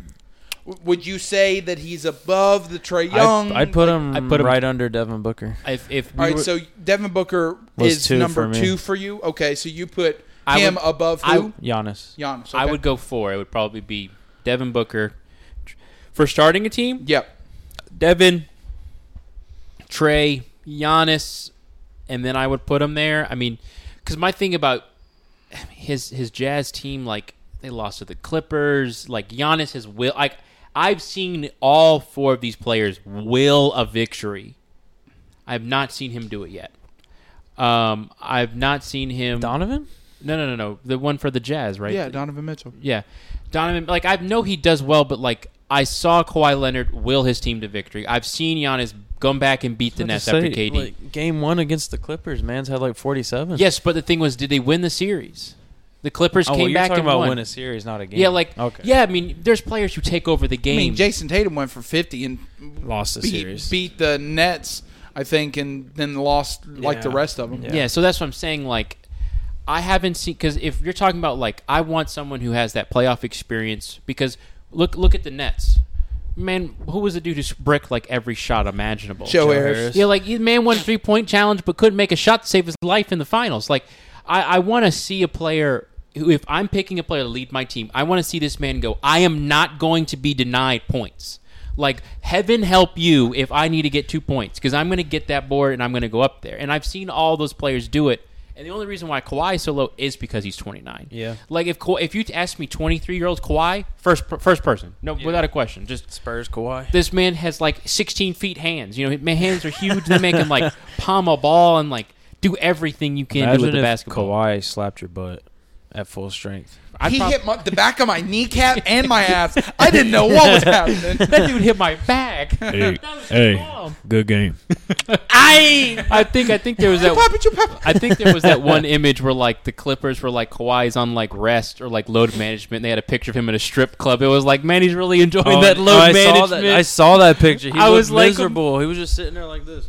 W- Would you say that he's above the Trae Young? I, I put him I put him- right under Devin Booker. If if we All right, were- so Devin Booker Was is two number for me. two for you. Okay, so you put I him would- above I- who? Giannis. Giannis. I okay. would go four, it would probably be Devin Booker for starting a team. Yep. Devin, Trae, Giannis, and then I would put him there. I mean, because my thing about his his Jazz team, like they lost to the Clippers. Like Giannis has will. Like I've seen all four of these players will a victory. I have not seen him do it yet. Um, I've not seen him. Donovan? no, no, no, no. The one for the Jazz, right? Yeah, Donovan Mitchell. Yeah, Donovan. Like I know he does well, but like I saw Kawhi Leonard will his team to victory. I've seen Giannis come back and beat the Nets after KD. Like, game one against the Clippers, man's had like 47. yes, but the thing was, did they win the series? The Clippers Oh, came well, you're back talking and about won. win a series, not a game. yeah, like okay. yeah. I mean, there's players who take over the game. I mean, Jayson Tatum went for 50 and lost the beat, series. beat the Nets, I think, and then lost like the rest of them. Yeah. Yeah. so that's what I'm saying. Like, I haven't seen because if you're talking about like, I want someone who has that playoff experience. Because look, look at the Nets. Man, who was the dude who bricked like every shot imaginable? Joe, Joe Harris. Harris. Yeah, like man won three point challenge but couldn't make a shot to save his life in the finals. Like, I, I want to see a player who, if I'm picking a player to lead my team, I want to see this man go. I am not going to be denied points. Like heaven help you if I need to get two points because I'm going to get that board and I'm going to go up there. And I've seen all those players do it. And the only reason why Kawhi is so low is because he's 29. Yeah. Like if if you ask me 23 year old Kawhi, first first person, no, without a question, just Spurs Kawhi. this man has like 16 feet hands. You know, my hands are huge. They make him like palm a ball and like do everything you can do with the basketball. Kawhi slapped your butt at full strength. I'd he prob- hit my, the back of my kneecap and my ass. I didn't know what was happening. that dude hit my back. Hey, hey. Good game. I I think I think there was that. Papa, Papa. I think there was that one image where like the Clippers were like Kawhi's on like rest or like load management. And they had a picture of him at a strip club. It was like, man, he's really enjoying oh, that load Oh, I management. Saw that, I saw that picture. He I looked was like- miserable. he was just sitting there like this.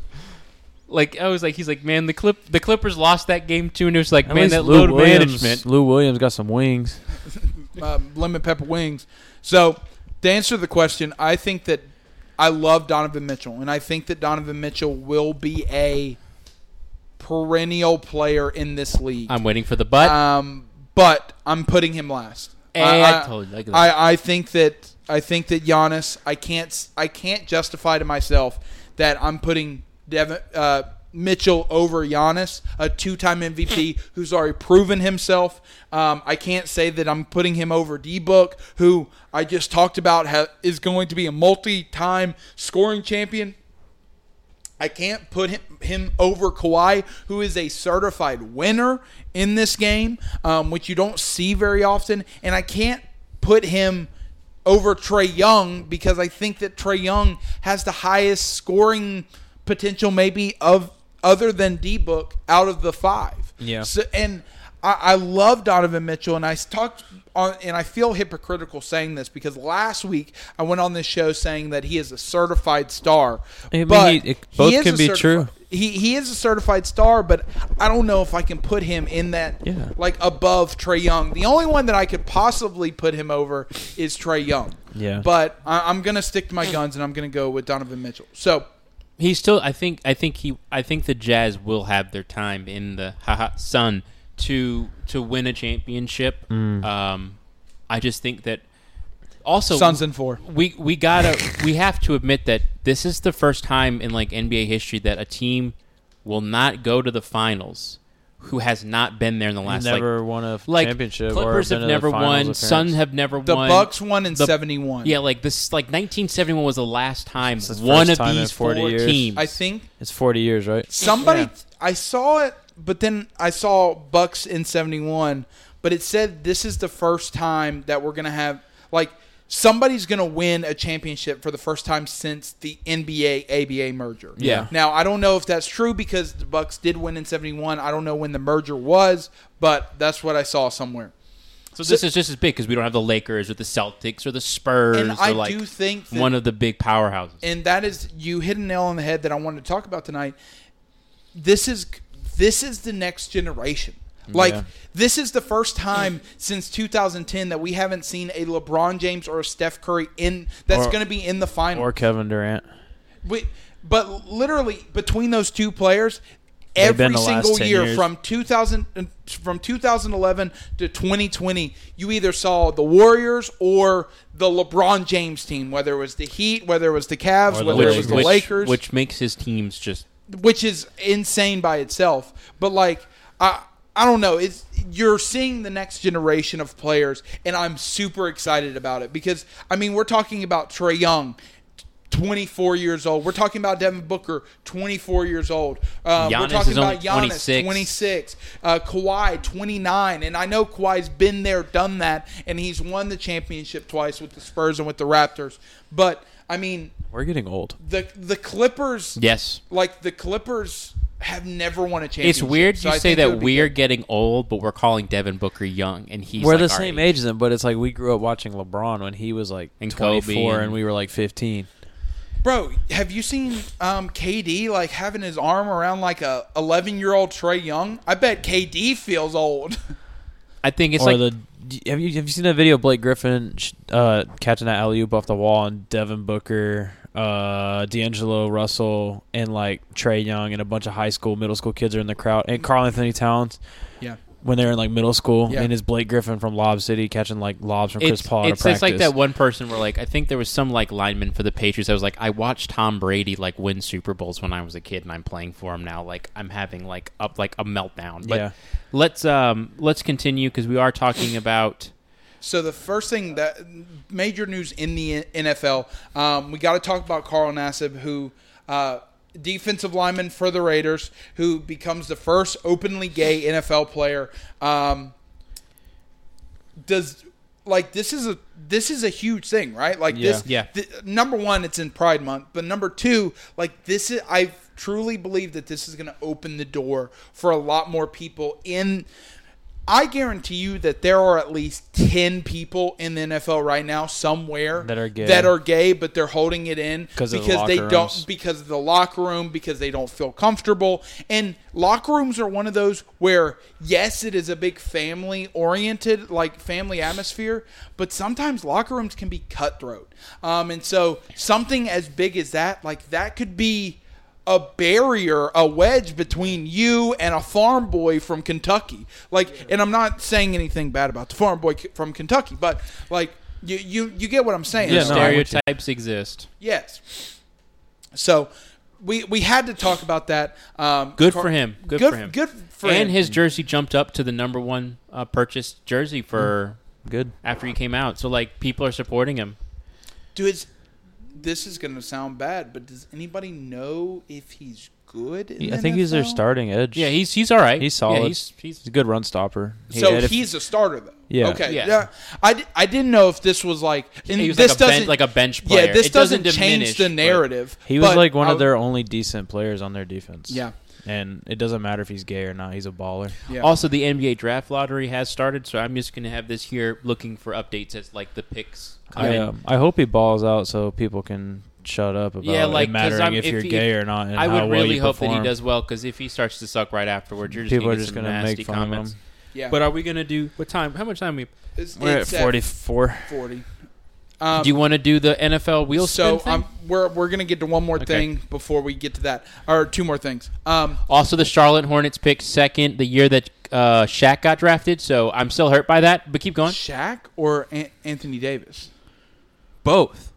Like I was like, he's like, man, the clip the Clippers lost that game too, and it was like, At man, that Lou load Williams, management. Lou Williams got some wings. uh, lemon pepper wings. So, to answer the question, I think that I love Donovan Mitchell, and I think that Donovan Mitchell will be a perennial player in this league. I'm waiting for the butt. um, but I'm putting him last. Hey, I, I told you, look that. I, I think that I think that Giannis. I can't I can't justify to myself that I'm putting Devin uh, Mitchell over Giannis, a two-time MVP who's already proven himself. Um, I can't say that I'm putting him over D Book, who I just talked about ha- is going to be a multi-time scoring champion. I can't put him, him over Kawhi, who is a certified winner in this game, um, which you don't see very often. And I can't put him over Trae Young because I think that Trae Young has the highest scoring potential, maybe of other than D Book out of the five. Yeah. So, and I, I love Donovan Mitchell, and I talked on, and I feel hypocritical saying this because last week I went on this show saying that he is a certified star. I mean, but he- it- both is can be certifi- true. He he is a certified star, but I don't know if I can put him in that Yeah. like above Trae Young. The only one that I could possibly put him over is Trae Young. Yeah. But I, I'm gonna stick to my guns and I'm gonna go with Donovan Mitchell. So He's still. I think. I think he. I think the Jazz will have their time in the haha sun to to win a championship. Mm. Um, I just think that. Also, Suns in four. we we gotta we have to admit that this is the first time in like NBA history that a team will not go to the finals who has not been there in the last never won a like like championship. Clippers or have been to the never won, appearance. Suns have never The won. The Bucks won in The- seventy one. yeah, like this like 1971 was the last time It's the one first of time these 40 four years. teams. I think It's 40 years, right? somebody Yeah. I saw it, but then I saw Bucks in seventy one. But it said this is the first time that we're gonna have like somebody's gonna win a championship for the first time since the NBA ABA merger. Yeah. Now I don't know if that's true because the Bucks did win in seventy one. I don't know when the merger was, but that's what I saw somewhere. So this is just as big because we don't have the Lakers or the Celtics or the Spurs And I like do think one of the big powerhouses. and that is you hit a nail on the head that I wanted to talk about tonight. This is this is the next generation. Like Yeah. this is the first time since 2010 that we haven't seen a LeBron James or a Steph Curry in that's going to be in the final. Or Kevin Durant. We, but literally between those two players, every single year years. from 2000 uh, from 2011 to 2020, you either saw the Warriors or the LeBron James team, whether it was the Heat, whether it was the Cavs, the whether it was the which, Lakers, which makes his teams just which is insane by itself. But like, I I don't know. It's you're seeing the next generation of players, and I'm super excited about it because I mean we're talking about Trae Young. 24 years old. We're talking about Devin Booker, 24 years old. Um, we're talking about Giannis, 26. 26. Uh, Kawhi, 29. And I know Kawhi's been there, done that, and he's won the championship twice with the Spurs and with the Raptors. But, I mean, We're getting old. the the Clippers yes. like the Clippers have never won a championship. It's weird so you I say that we're good. getting old, but we're calling Devin Booker young, and he's We're like the same age. age as them, but it's like we grew up watching LeBron when he was like And Kobe 24 and, and- we were like 15. Bro, have you seen um, KD like having his arm around like a 11 year old Trae Young? I bet KD feels old. I think it's or like the have you have you seen that video of Blake Griffin uh, catching that alley oop off the wall and Devin Booker, uh, D'Angelo Russell, and like Trae Young and a bunch of high school, middle school kids are in the crowd, and Karl-Anthony Towns yeah. when they're in like middle school, Yeah. and is Blake Griffin from Lob City catching like lobs from Chris it's, Paul it's, at it's like that one person where like I think there was some like lineman for the Patriots I was like I watched Tom Brady like win Super Bowls when I was a kid and I'm playing for him now like I'm having like up like a meltdown. But Yeah. let's um let's continue because we are talking about So the first thing that major news in the NFL, um, we got to talk about Carl Nassib, who uh, defensive lineman for the Raiders, who becomes the first openly gay NFL player. Um, does like this is a this is a huge thing, right? Like this, Yeah. th- number one, it's in Pride Month, but number two, like this is I truly believe that this is going to open the door for a lot more people in. I guarantee you that there are at least ten people in the NFL right now somewhere That are gay. that are gay, but they're holding it in 'Cause of the because they locker don't because of the locker room because they don't feel comfortable. And locker rooms are one of those where yes, it is a big family oriented like family atmosphere, but sometimes locker rooms can be cutthroat. Um, and so something as big as that, like that, could be a barrier, a wedge between you and a farm boy from Kentucky. Like, and I'm not saying anything bad about the farm boy from Kentucky, but like, you you, you get what I'm saying. Yeah, though, no, I right? get you. stereotypes exist. Yes. So we we had to talk about that. Um, Good Car- for him. Good, Good for him. Good for and him. his jersey jumped up to the number one uh, purchased jersey for Good. after he came out. So like people are supporting him. Dude, it's, this is going to sound bad, but does anybody know if he's good? In I the think he's their starting edge. Yeah, he's he's all right. He's Yeah, solid. he's he's He's a good run stopper. He So had he's a starter though. Yeah. Okay. Yeah. Yeah. I, I didn't know if this was like and he was this like a doesn't bench, like a bench player. yeah this It doesn't, doesn't, change diminish, the narrative. he was like one I- of their only decent players on their defense. yeah And it doesn't matter if he's gay or not. He's a baller. yeah Also, the NBA draft lottery has started, so I'm just going to have this here looking for updates as like the picks come I, in. um, I hope he balls out so people can shut up about Yeah, like, it 'cause mattering I'm- if, if you're he- gay or not. And I how would well really you hope that he does well because if he starts to suck right afterwards, you're just People gonna are just gonna make fun comments. of him. yeah But are we going to do what time? How much time we? it's, We're at it's 44. 40 Um, Do you want to do the NFL wheel so spin thing? um, we're we're gonna get to one more Okay. thing before we get to that, or two more things. Um, Also, the Charlotte Hornets picked second the year that uh, Shaq got drafted, so I'm still hurt by that. But keep going. Shaq or An- Anthony Davis? Both.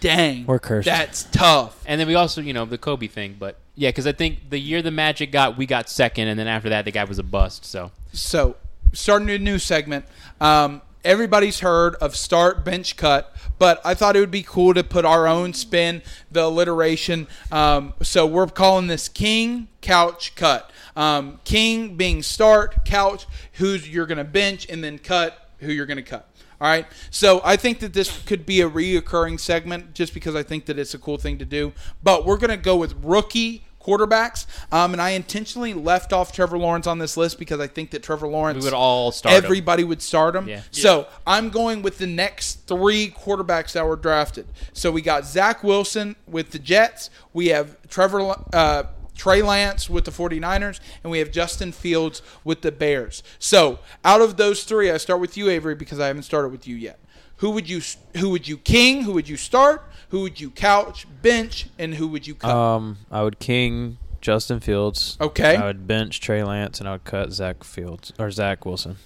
Dang, We're cursed. That's tough. And then we also, you know, the Kobe thing. But yeah, because I think the year the Magic got, we got second, and then after that, the guy was a bust. So So, starting a new segment. Um, everybody's heard of start, bench, cut, but I thought it would be cool to put our own spin, the alliteration. Um, so, we're calling this King, Couch, Cut. Um, king being start, couch, who's you're going to bench, and then cut, who you're going to cut. All right. So I think that this could be a reoccurring segment just because I think that it's a cool thing to do. But we're going to go with rookie quarterbacks. Um, and I intentionally left off Trevor Lawrence on this list because I think that Trevor Lawrence we would all start. everybody would start him. Yeah. So I'm going with the next three quarterbacks that were drafted. So we got Zach Wilson with the Jets. We have Trevor uh, Trey Lance with the 49ers, and we have Justin Fields with the Bears. So out of those three, I start with you, Avery, because I haven't started with you yet. Who would you who would you king? Who would you start? Who would you couch, bench, and who would you cut? Um, I would king Justin Fields. Okay. I would bench Trey Lance, and I would cut Zach Fields or Zach Wilson.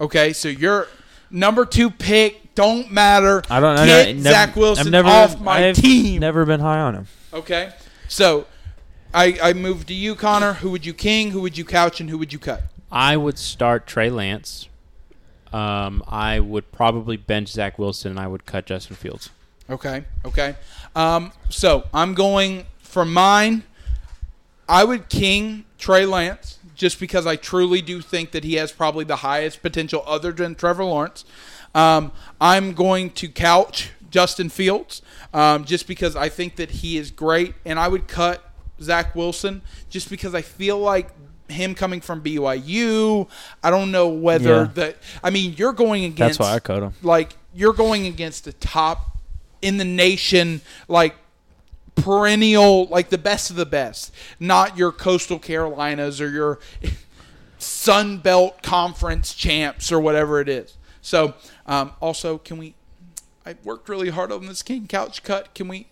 Okay, so your number two pick don't matter. I don't. I Get don't- Zach Wilson I've never, off my I've team. Never been high on him. Okay, so I I move to you, Connor. Who would you king? Who would you couch? And who would you cut? I would start Trey Lance. Um, I would probably bench Zach Wilson, and I would cut Justin Fields. Okay, okay. Um, so I'm going for mine. I would king Trey Lance just because I truly do think that he has probably the highest potential other than Trevor Lawrence. Um, I'm going to couch Justin Fields um, just because I think that he is great, and I would cut Zach Wilson just because I feel like him coming from BYU. I don't know whether Yeah. that. I mean, you're going against. That's why I cut him. Like you're going against the top in the nation, like perennial, like the best of the best, not your coastal Carolinas or your Sun Belt Conference champs or whatever it is. So, um, also, can we? I worked really hard on this King Couch cut. Can we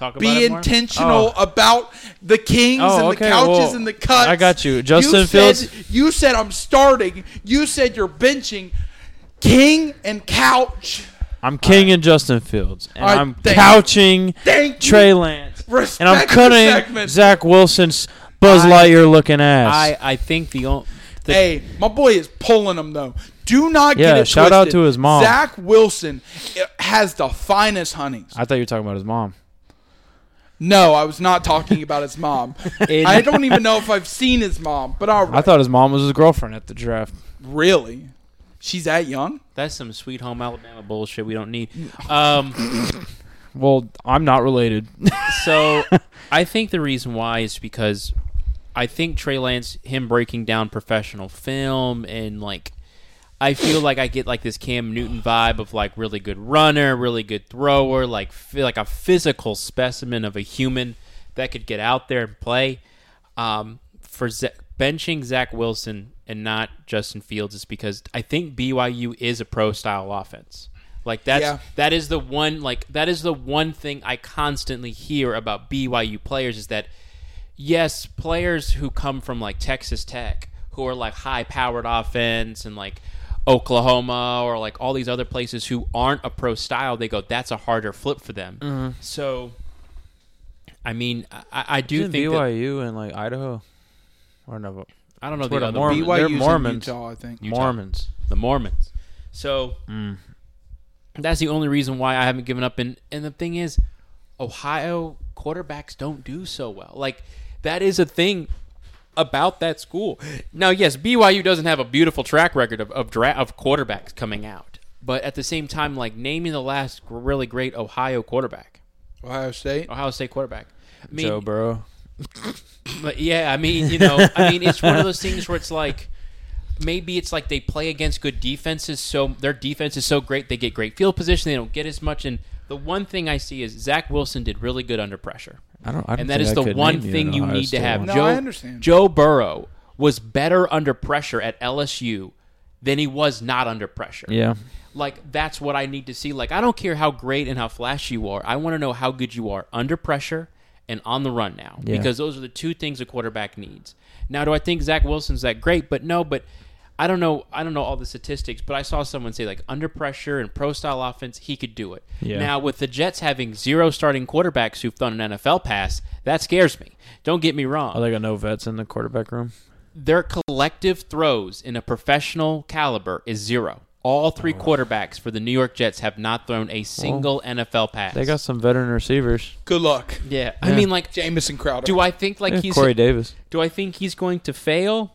Talk about be it more? intentional about the Kings Oh, and okay, the couches well, and the cuts? I got you. Justin said- Fields- You said I'm starting. You said you're benching King and Couch. I'm king and Justin Fields, and All right, I'm thank- couching Thank. Trey Lance, Respect and I'm cutting. Zach Wilson's Buzz I- Lightyear looking ass. I, I think the only. The, Hey, my boy is pulling him though. Do not Yeah, get it shout out to his mom. Zach Wilson eh, has the finest honeys. I thought you were talking about his mom. No, I was not talking about his mom. I don't even know if I've seen his mom, but all right. I thought his mom was his girlfriend at the draft. really, she's that young. That's some sweet home Alabama bullshit we don't need. Um, Well, I'm not related. so I think the reason why is because I think Trey Lance, him breaking down professional film and like, I feel like I get like this Cam Newton vibe of like really good runner, really good thrower, like feel like a physical specimen of a human that could get out there and play. Um, for Z- benching Zach Wilson and not Justin Fields is because I think BYU is a pro style offense. Like that's Yeah. that is the one like that is the one thing I constantly hear about BYU players is that yes, players who come from like Texas Tech who are like high powered offense and like Oklahoma or like all these other places who aren't a pro style, they go that's a harder flip for them. So I mean, I, I do Isn't think that, BYU and like Idaho, or no, I don't know That's where the the other Mormon- one. they're Mormons. in Utah, I think. Utah. Mormons. the Mormons. So Mm. that's the only reason why I haven't given up. And and the thing is, Ohio quarterbacks don't do so well. Like that is a thing about that school. Now, yes, BYU doesn't have a beautiful track record of of, dra- of quarterbacks coming out, but at the same time, like naming the last really great Ohio quarterback, Ohio State. Ohio State quarterback. I mean, Joe Burrow. but yeah, I mean, you know, I mean, it's one of those things where it's like maybe it's like they play against good defenses, so their defense is so great they get great field position, they don't get as much. And the one thing I see is Zach Wilson did really good under pressure, I don't. I don't and that is I the one thing you need to have. No, Joe, I understand. Joe Burrow was better under pressure at LSU than he was not under pressure. Yeah. Like that's what I need to see. Like I don't care how great and how flashy you are. I want to know how good you are under pressure and on the run now Yeah. because those are the two things a quarterback needs. Now, do I think Zach Wilson's that great? But no, but I don't know. I don't know all the statistics, but I saw someone say like under pressure and pro style offense, he could do it. Yeah. Now, with the Jets having zero starting quarterbacks who've thrown an NFL pass, that scares me. Don't get me wrong Are they got no vets in the quarterback room? their collective throws in a professional caliber is zero. All three Oh. quarterbacks for the New York Jets have not thrown a single NFL pass. They got some veteran receivers. Good luck, yeah. I Yeah. mean, like, Jamison Crowder. do I think like Yeah, he's Corey Davis. do I think he's going to fail?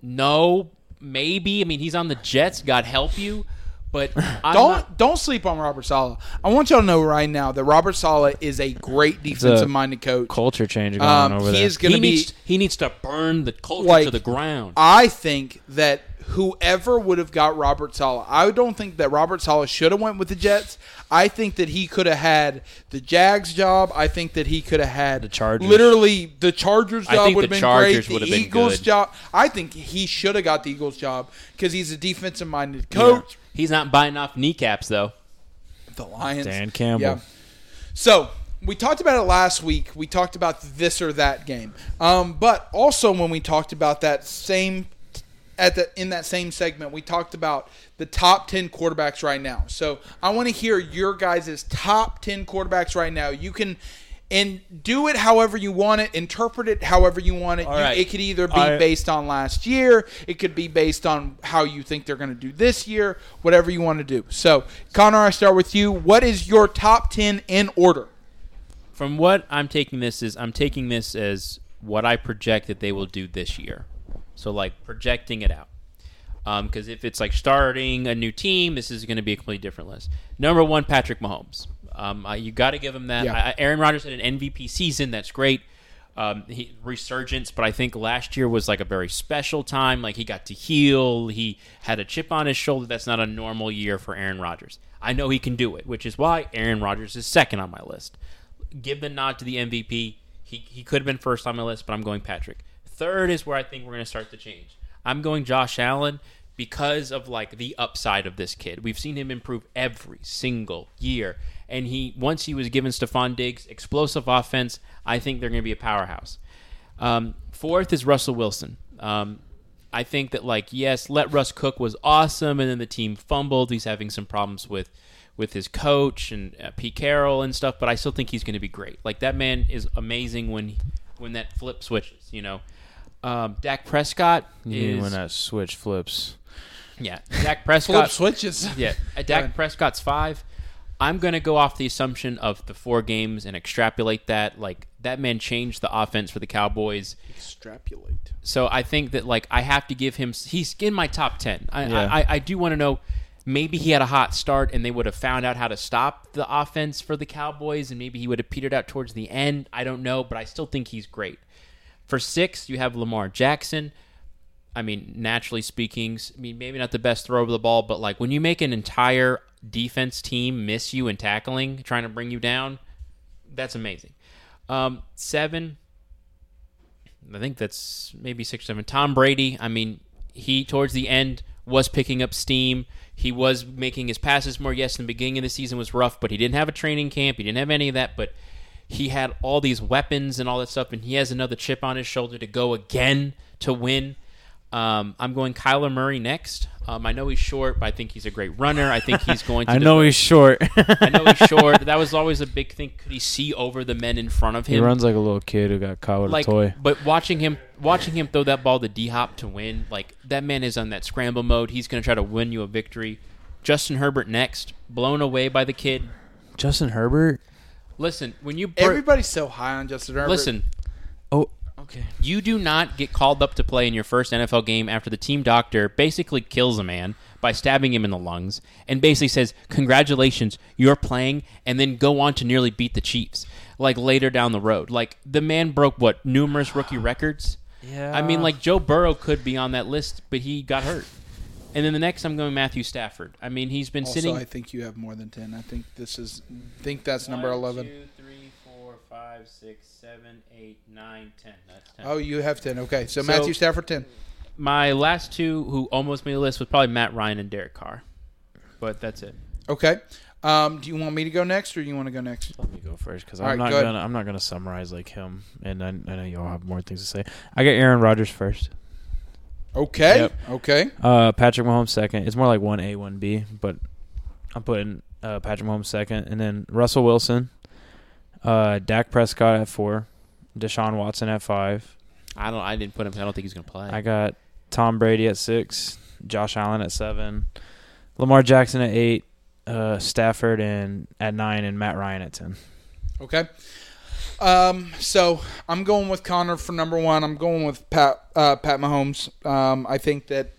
No, maybe. I mean, he's on the Jets. God help you. But I'm don't not- don't sleep on Robert Saleh. I want y'all to know right now that Robert Saleh is a great defensive minded coach. Culture change going Um, on over he there. is going he to be. needs he needs to burn the culture Like- to the ground. I think that whoever would have got Robert Saleh, I don't think that Robert Saleh should have went with the Jets. I think that he could have had the Jags job. I think that he could have had The Chargers. Literally, the Chargers job think would have the been Chargers great. The been Eagles good. job. I think he should have got the Eagles job because he's a defensive minded coach. He's not biting off kneecaps though. The Lions. Dan Campbell. Yeah. So we talked about it last week. We talked about this or that game. Um, but also when we talked about that same at the in that same segment, we talked about the top ten quarterbacks right now. So I want to hear your guys' top ten quarterbacks right now. You can and do it however you want it, interpret it however you want it. You- right. It could either be I- based on last year, it could be based on how you think they're going to do this year, whatever you want to do. So, Connor, I start with you. What is your top 10 in order? From what I'm taking this is I'm taking this as what I project that they will do this year. So like projecting it out. Because if it's like starting a new team, this is going to be a completely different list. Number one, Patrick Mahomes. Um, I, you got to give him that. Yeah. I, Aaron Rodgers had an MVP season. That's great. Um, he, resurgence, but I think last year was like a very special time. Like he got to heal. He had a chip on his shoulder. That's not a normal year for Aaron Rodgers. I know he can do it, which is why Aaron Rodgers is second on my list give the nod to the MVP. He, he could have been first on my list, but I'm going Patrick. Third is where I think we're going to start to change. I'm going Josh Allen because of like the upside of this kid. We've seen him improve every single year, and he once he was given Stefon Diggs explosive offense, I think they're going to be a powerhouse. Um, fourth is Russell Wilson. Um, I think that like yes, let Russ cook was awesome, and then the team fumbled. He's having some problems with with his coach and uh, Pete Carroll and stuff, but I still think he's going to be great. Like that man is amazing when when that flip switches. You know, um, Dak Prescott You mean is when that switch flips. yeah, Dak Prescott switches. yeah, ahead. Dak Prescott's five. I'm going to go off the assumption of the four games and extrapolate that. Like that man changed the offense for the Cowboys. Extrapolate. So I think that like I have to give him. He's in my top ten. I Yeah. I, I do want to know. Maybe he had a hot start and they would have found out how to stop the offense for the Cowboys, and maybe he would have petered out towards the end. I don't know, but I still think he's great. For six, you have Lamar Jackson. I mean, naturally speaking, I mean, maybe not the best throw of the ball, but like when you make an entire defense team miss you in tackling, trying to bring you down, that's amazing. Um, seven, I think that's maybe six, seven. Tom Brady. I mean, he towards the end was picking up steam. He was making his passes more. Yes, in the beginning of the season was rough, but he didn't have a training camp. He didn't have any of that, but he had all these weapons and all that stuff, and he has another chip on his shoulder to go again to win. Um, I'm going Kyler Murray next. Um, I know he's short, but I think he's a great runner. I think he's going to. I know he's short. I know he's short. That was always a big thing. Could he see over the men in front of him? he runs like a little kid who got caught with like, a toy. but watching him, watching him throw that ball to D Hop to win, like that man is on that scramble mode. He's going to try to win you a victory. Justin Herbert next, blown away by the kid. Justin Herbert. Listen, when you br- Everybody's so high on Justin Herbert. listen, Oh, okay. you do not get called up to play in your first NFL game after the team doctor basically kills a man by stabbing him in the lungs and basically says, "Congratulations, you're playing," and then go on to nearly beat the Chiefs. Like later down the road, like the man broke what numerous rookie records. Yeah. I mean, like Joe Burrow could be on that list, but he got hurt. And then the next, I'm going Matthew Stafford. I mean, he's been also, sitting. I think you have more than 10. I think this is, I think that's number 11. Two, three, four, five, six, seven, eight, nine, ten. That's ten. Oh, you have 10. Okay. So, So- Matthew Stafford, 10. my last two who almost made the list was probably Matt Ryan and Derek Carr, but that's it. Okay. Um, do you want me to go next, or do you want to go next? Let me go first because I'm right, not go ahead. gonna I'm not gonna summarize like him, and I, I know you all have more things to say. I got Aaron Rodgers first. Okay. Yep. Okay. Uh, Patrick Mahomes second. It's more like one A, one B, but I'm putting uh, Patrick Mahomes second, and then Russell Wilson, uh, Dak Prescott at four, Deshaun Watson at five. I don't. I didn't put him. I don't think he's gonna play. I got Tom Brady at six, Josh Allen at seven, Lamar Jackson at eight, uh, Stafford and at nine, and Matt Ryan at ten. Okay. Um, so I'm going with Connor for number one. I'm going with Pat uh, Pat Mahomes. Um, I think that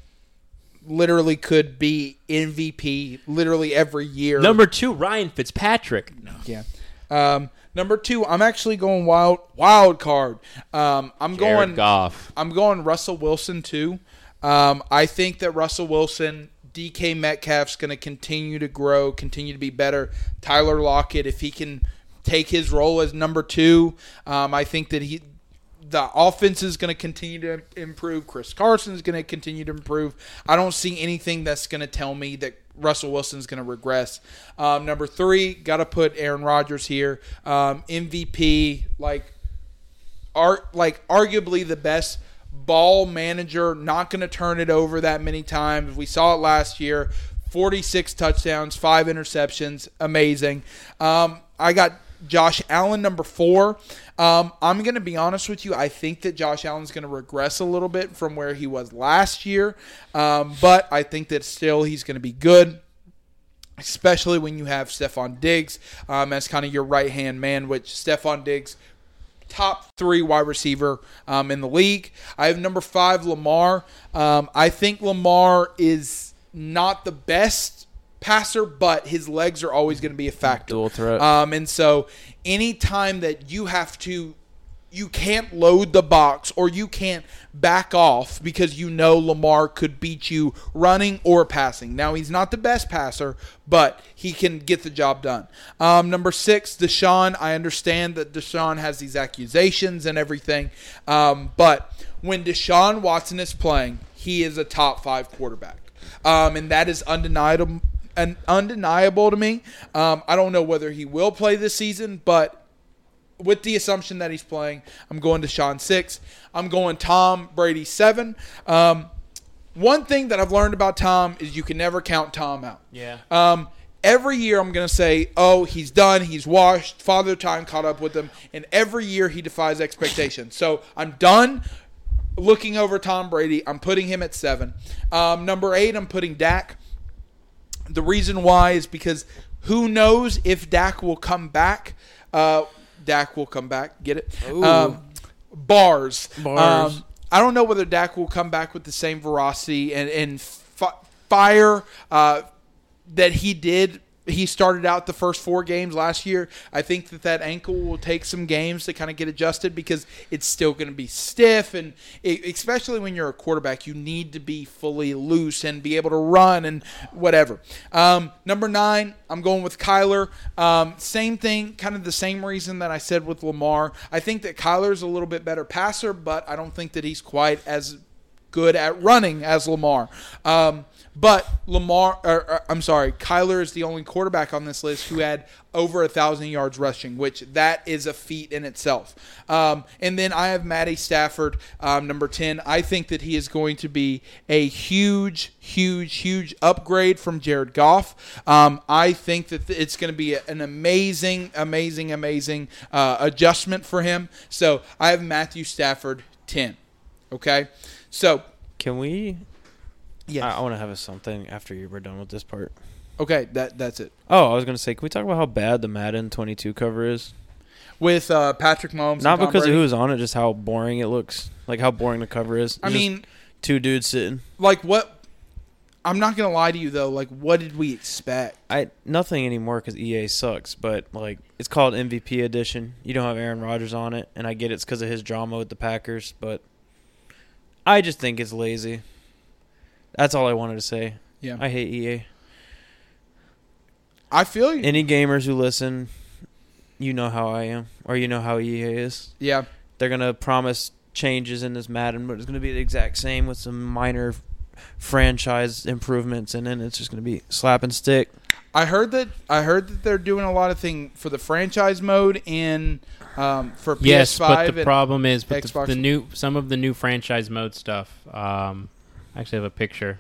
literally could be MVP literally every year. Number two, Ryan Fitzpatrick. No. yeah. Um, number two, I'm actually going wild wild card. Um, I'm Jared going Goff. I'm going Russell Wilson too. Um, I think that Russell Wilson, DK Metcalf's going to continue to grow, continue to be better. Tyler Lockett, if he can take his role as number two, um, I think that he. The offense is going to continue to improve. Chris Carson is going to continue to improve. I don't see anything that's going to tell me that Russell Wilson is going to regress. Um, number three, got to put Aaron Rodgers here. Um, MVP, like are like arguably the best ball manager, not going to turn it over that many times. We saw it last year 46 touchdowns, five interceptions. Amazing. Um, I got Josh Allen, number four. Um, I'm going to be honest with you. I think that Josh Allen's going to regress a little bit from where he was last year, um, but I think that still he's going to be good especially when you have Stefon Diggs um, as kind of your right hand man, which Stefon Diggs, top three wide receiver um, in the league. I have number five, Lamar. Um, I think Lamar is not the best passer, but his legs are always going to be a factor. Dual threat. Um, and so anytime that you have to you can't load the box or you can't back off because you know Lamar could beat you running or passing. Now he's not the best passer, but he can get the job done. Um, number six, Deshaun. I understand that Deshaun has these accusations and everything, um, but when Deshaun Watson is playing, he is a top five quarterback, um, and that is undeniable. Undeniable to me. Um, I don't know whether he will play this season, but with the assumption that he's playing, I'm going Deshaun six. I'm going Tom Brady seven. Um, one thing that I've learned about Tom is you can never count Tom out. Yeah. Um, every year I'm going to say, oh, he's done, he's washed, Father Time caught up with him, and every year he defies expectations. So I'm done looking over Tom Brady. I'm putting him at seven. Um, number eight, I'm putting Dak. The reason why is because who knows if Dak will come back. Uh, Dak will come back. Get it? Um, bars. Bars. Um, I don't know whether Dak will come back with the same veracity and, and fi- fire uh, that he did. He started out the first four games last year. I think that that ankle will take some games to kind of get adjusted because it's still going to be stiff, and it, especially when you're a quarterback, you need to be fully loose and be able to run and whatever. Um, number nine, I'm going with Kyler. Um, same thing, kind of the same reason that I said with Lamar. I think that Kyler's a little bit better passer, but I don't think that he's quite as good at running as Lamar. Um, but Lamar, or, or, I'm sorry, Kyler is the only quarterback on this list who had over a thousand yards rushing, which that is a feat in itself. Um, and then I have Matty Stafford, um, number ten. I think that he is going to be a huge, huge, huge upgrade from Jared Goff. Um, I think that it's going to be an amazing, amazing, amazing uh, adjustment for him. So I have Matthew Stafford ten. Okay, so Can we? Yeah, I, I want to have a something after you were done with this part. okay, that that's it. Oh, I was gonna say, can we talk about how bad the Madden 22 cover is? With uh, Patrick Mahomes, Not because of who's on it, just how boring it looks. Like how boring the cover is. I just mean, two dudes sitting. like what? I'm not gonna lie to you though. Like, what did we expect? I nothing anymore because EA sucks. But like, it's called MVP edition. You don't have Aaron Rodgers on it, and I get it's because of his drama with the Packers. But I just think it's lazy. That's all I wanted to say. Yeah, I hate EA. I feel you. Any gamers who listen, you know how I am, or you know how EA is. yeah, They're gonna promise changes in this Madden, but it's going to be the exact same with some minor franchise improvements, and then it's just going to be slap and stick. I heard that I heard that they're doing a lot of thing for the franchise mode in um, for PS5 Yes, but the problem is, but the, the new some of the new franchise mode stuff. Um, I actually have a picture.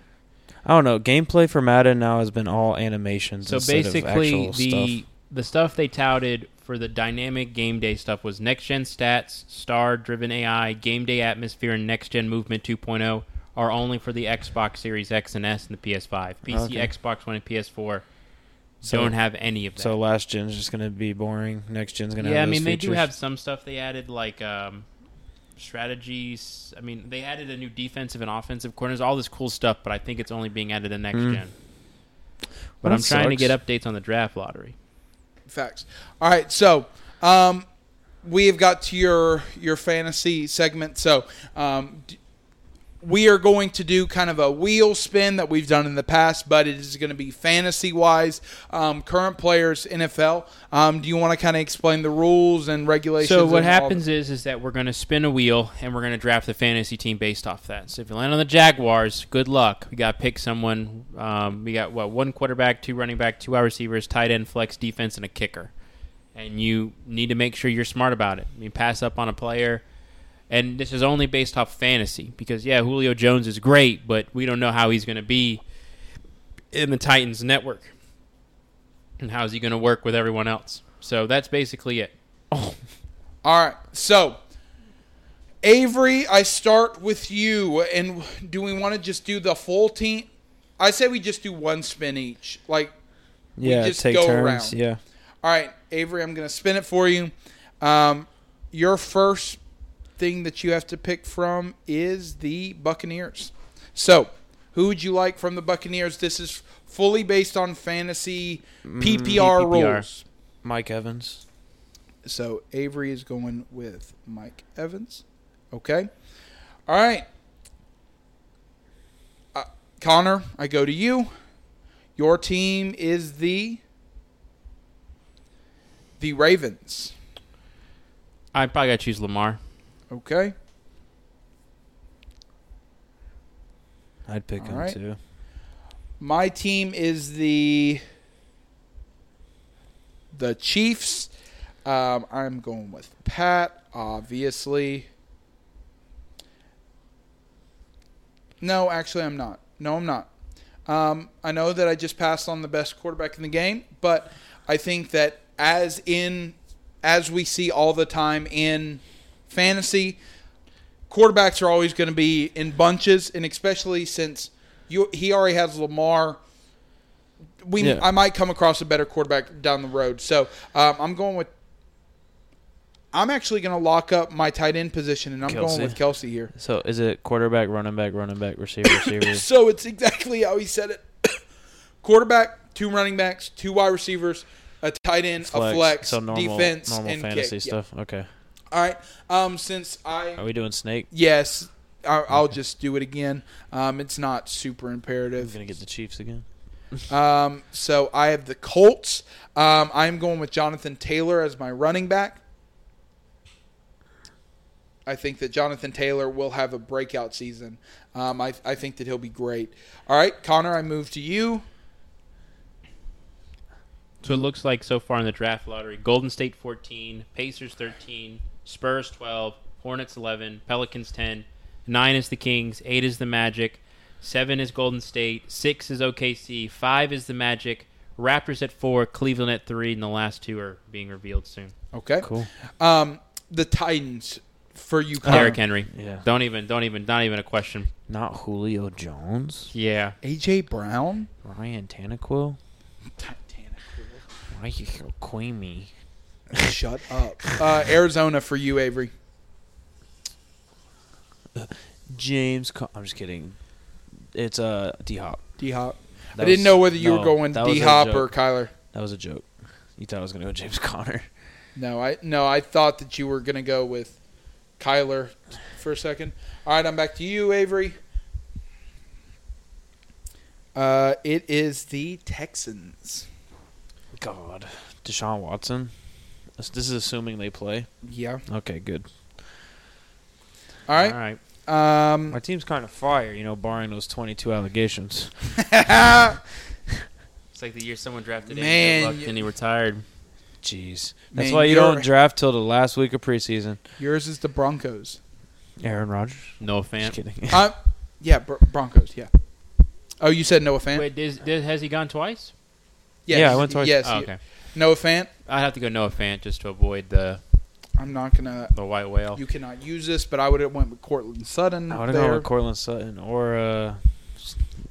I don't know. Gameplay for Madden now has been all animations. So instead basically, of the stuff. the stuff they touted for the dynamic game day stuff was next gen stats, star driven AI, game day atmosphere, and next gen movement 2.0 are only for the Xbox Series X and S and the PS5. PC, Okay. Xbox One, and PS4 So- don't have any of that. So last gen's just going to be boring. Next gen's going to have yeah, I mean those they do have some stuff they added like um, strategies. I mean they added a new defensive and offensive corners, all this cool stuff. But I think it's only being added in next Mm. gen. But Well, I'm that trying to get updates on the draft lottery. Facts. All right, so um, we have got to your your fantasy segment. So um, d- we are going to do kind of a wheel spin that we've done in the past, but it is going to be fantasy wise. Um, current players, NFL. Um, do you want to kind of explain the rules and regulations? So what happens is is that we're going to spin a wheel and we're going to draft the fantasy team based off that. So if you land on the Jaguars, good luck. We got to pick someone. Um, we got what one quarterback, two running back, two wide receivers, tight end, flex, defense, and a kicker. And you need to make sure you're smart about it. I mean, pass up on a player. And this is only based off fantasy because yeah, Julio Jones is great, but we don't know how he's going to be in the Titans network. And how is he going to work with everyone else? So that's basically it. All right. So, Avery, I start with you. And do we want to just do the full team? I say we just do one spin each. Like, we yeah, just take go turns. around. Yeah. all right, Avery, I'm going to spin it for you. Um, your first thing that you have to pick from is the Buccaneers. So, who would you like from the Buccaneers? This is fully based on fantasy PPR, PPR. rules. Mike Evans. So Avery is going with Mike Evans. Okay. All right. Uh, Connor, I go to you. Your team is the the Ravens. I probably got to choose Lamar. Okay. I'd pick All him right. too. My team is the the Chiefs. Um, I'm going with Pat, obviously. No, actually, I'm not. No, I'm not. Um, I know that I just passed on the best quarterback in the game, but I think that as in as we see all the time in fantasy, quarterbacks are always going to be in bunches, and especially since you he already has Lamar. We Yeah. I might come across a better quarterback down the road, so um, I'm going with. I'm actually going to lock up my tight end position, and I'm going with Kelce here. So is it quarterback, running back, running back, receiver, receiver? So it's exactly how he said it: quarterback, two running backs, two wide receivers, a tight end, a flex, so normal, defense, normal and fantasy kick. Stuff. Okay. All right. Um, since I Are we doing snake? yes, I, I'll just do it again. Um, it's not super I'm imperative. gonna get the Chiefs again. Um, so I have the Colts. Um, I'm going with Jonathan Taylor as my running back. I think that Jonathan Taylor will have a breakout season. Um, I, I think that he'll be great. All right, Connor, I move to you. So it looks like so far in the draft lottery, Golden State 14, Pacers 13, Spurs 12, Hornets 11, Pelicans 10, 9 is the Kings, 8 is the Magic, 7 is Golden State, 6 is OKC, 5 is the Magic, Raptors at 4, Cleveland at 3, and the last two are being revealed soon. Okay. Cool. Um, the Titans for you, Connor. Derrick Henry. Yeah. Don't even don't even not even a question. Not Julio Jones. Yeah. AJ Brown. Ryan Tannehill. Why you so queamy? Shut up. Uh, Arizona for you, Avery. James. Con- I'm just kidding. It's uh D Hop. D Hop. I didn't know whether you were going D Hop or Kyler. That was a joke. You thought I was gonna go James Conner. No, I no, I thought that you were gonna go with Kyler for a second. All right, I'm back to you, Avery. Uh, it is the Texans. God. Deshaun Watson. This this is assuming they play. Yeah. Okay, good. All All right. right. Um, My team's kind of fire, you know, barring those 22 allegations. It's like the year someone drafted Man, Andrew Luck you- and he retired. Jeez. That's Man, why you don't draft till the last week of preseason. yours is the Broncos. Aaron Rodgers. No Just fan. kidding. Uh, yeah, Br- Broncos. Yeah. Oh, you said Noah Fant? Wait, does, does, has he gone twice? Yes. Yeah, I went twice. Yes. Oh, you- okay. Noah Fant. I'd have to go Noah Fant just to avoid the I'm not gonna. the white whale. You cannot use this, but I would have went with Courtland Sutton I would have there. gone with Courtland Sutton or uh,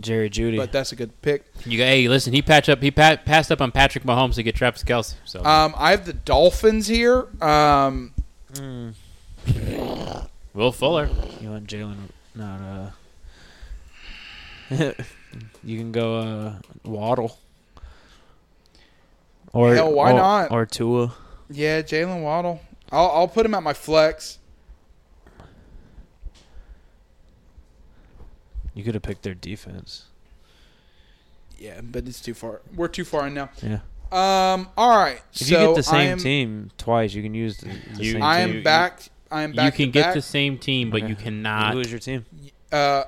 Jerry Jeudy. but that's a good pick. You go, hey, listen, he patched up. He pa- passed up on Patrick Mahomes to get Travis Kelce. So Um, I have the Dolphins here. Um, Mm, Will Fuller. you want Jaylen? Not uh. you can go uh, Waddle. Or Hell, why or, not? Or Tua. yeah, Jaylen Waddle. I'll, I'll put him at my flex. You could have picked their defense. Yeah, but it's too far. We're too far in now. Yeah. Um, all right. If so you get the same am, team twice, you can use the, the You- same I am You- back. I am back. You can to get back. the same team, but Okay. you cannot. Who is your team? Uh,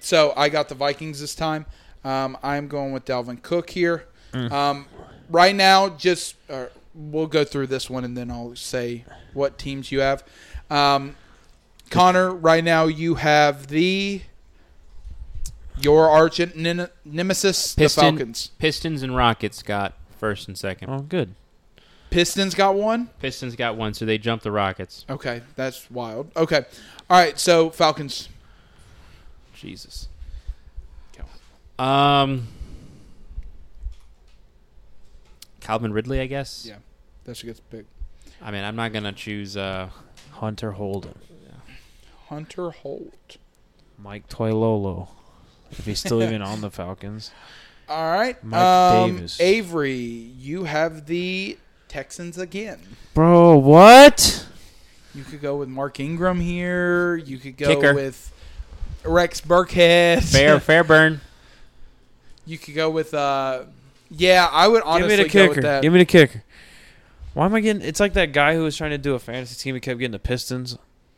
so I got the Vikings this time. Um, I'm going with Dalvin Cook here. Mm. Um, right now, just uh, we'll go through this one and then I'll say what teams you have. Um, Connor, right now you have the your arch nen- nemesis, Piston- the Falcons. Pistons and Rockets got first and second. Oh, good. Pistons got one. Pistons got one, so they jumped the Rockets. Okay, that's wild. Okay, all right. So Falcons. Jesus. Um, Calvin Ridley, I guess. Yeah. That's a good pick. I mean, I'm not gonna choose. Uh, Hunter Holden. Hunter Holt. Mike Toilolo. If he's still even on the Falcons. All right. Mike um, Davis. Avery, you have the Texans again. Bro, what? You could go with Mark Ingram here. You could go Kicker. with Rex Burkhead. fair, fair burn. You could go with uh yeah, I would honestly Give me the go with kicker. that. Give me the kicker. Why am I getting? It's like that guy who was trying to do a fantasy team. He kept getting the Pistons.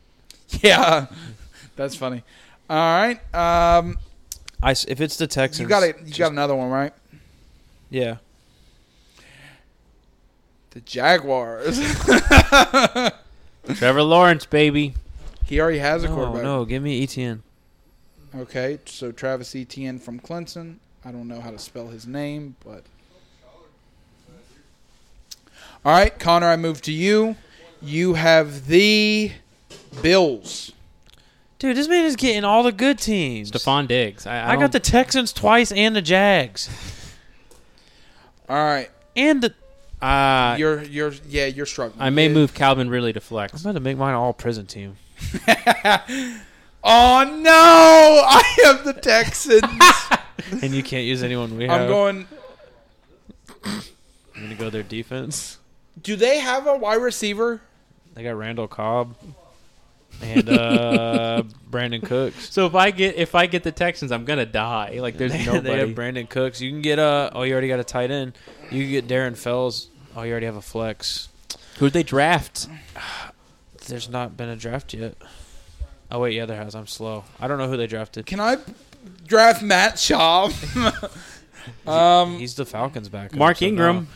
yeah. That's funny. All right. Um I s if it's the Texans, you got it. You got another one, right? Yeah. The Jaguars. Trevor Lawrence, baby. he already has a No, quarterback. no, give me ETN. Okay, so Travis Etienne from Clemson. I don't know how to spell his name, but all right, Connor. I move to you. You have the Bills. Dude, this man is getting all the good teams. Stefon Diggs. I, I, I, got don't- the Texans twice and the Jags All right, and the. Uh, you're you're yeah you're struggling. I may Yeah. move Calvin Ridley to flex. I'm flex. about to make mine all prison team. oh no! I have the Texans. and you can't use anyone we have. I'm going. I'm gonna go their defense. Do they have a wide receiver? They got Randall Cobb and uh, Brandin Cooks. So if I get if I get the Texans, I'm gonna die. Like there's they, nobody. they have Brandin Cooks. You can get uh oh you already got a tight end. You can get Darren Fells. Oh you already have a flex. Who'd they draft? There's not been a draft yet. Oh wait, yeah there has. I'm slow. I don't know who they drafted. Can I draft Matt Schaub? um, He's the Falcons back. Mark Ingram.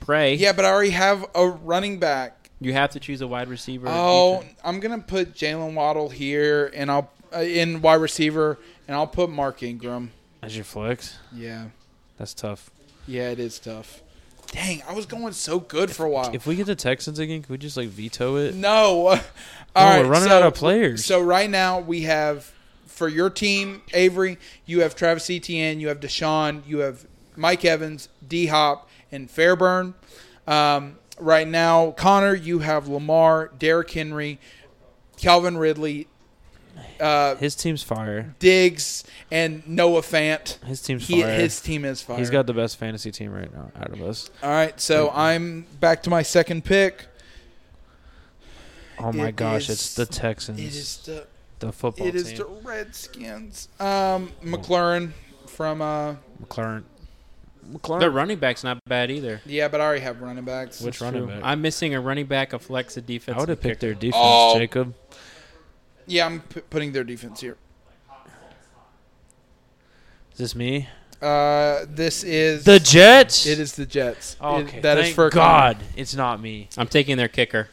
Pray. yeah, but I already have a running back. You have to choose a wide receiver. Oh, defense. I'm gonna put Jaylen Waddle here, and I'll uh, in wide receiver, and I'll put Mark Ingram. As your flex. Yeah, That's tough. yeah, it is tough. Dang, I was going so good for a while. If we get the Texans again, can we just like veto it? no, all No, right, we're running so- out of players. So right now we have for your team, Avery, you have Travis Etienne, you have Deshaun, you have Mike Evans, D Hop, and Fairbairn. Um, right now, Connor, you have Lamar, Derrick Henry, Calvin Ridley, uh, His team's fire. Diggs, and Noah Fant. His team's He, fire. his team is fire. He's got the best fantasy team right now out of us. All right, so I'm back to my second pick. Oh my It gosh, is- it's the Texans. It is the the football it is team. the Redskins. Um, McLaurin from uh, McLaurin. Their McLaurin. running back's not bad either. yeah, but I already have running backs. Which That's running true. back? I'm missing a running back, a flex, a defense. I would have and a picked their kicker. defense, Oh. Jacob. Yeah, I'm p- putting their defense here. Is this me? Uh, this is The Jets. It is the Jets. It- Okay, that is thank for God. It's not me. I'm taking their kicker.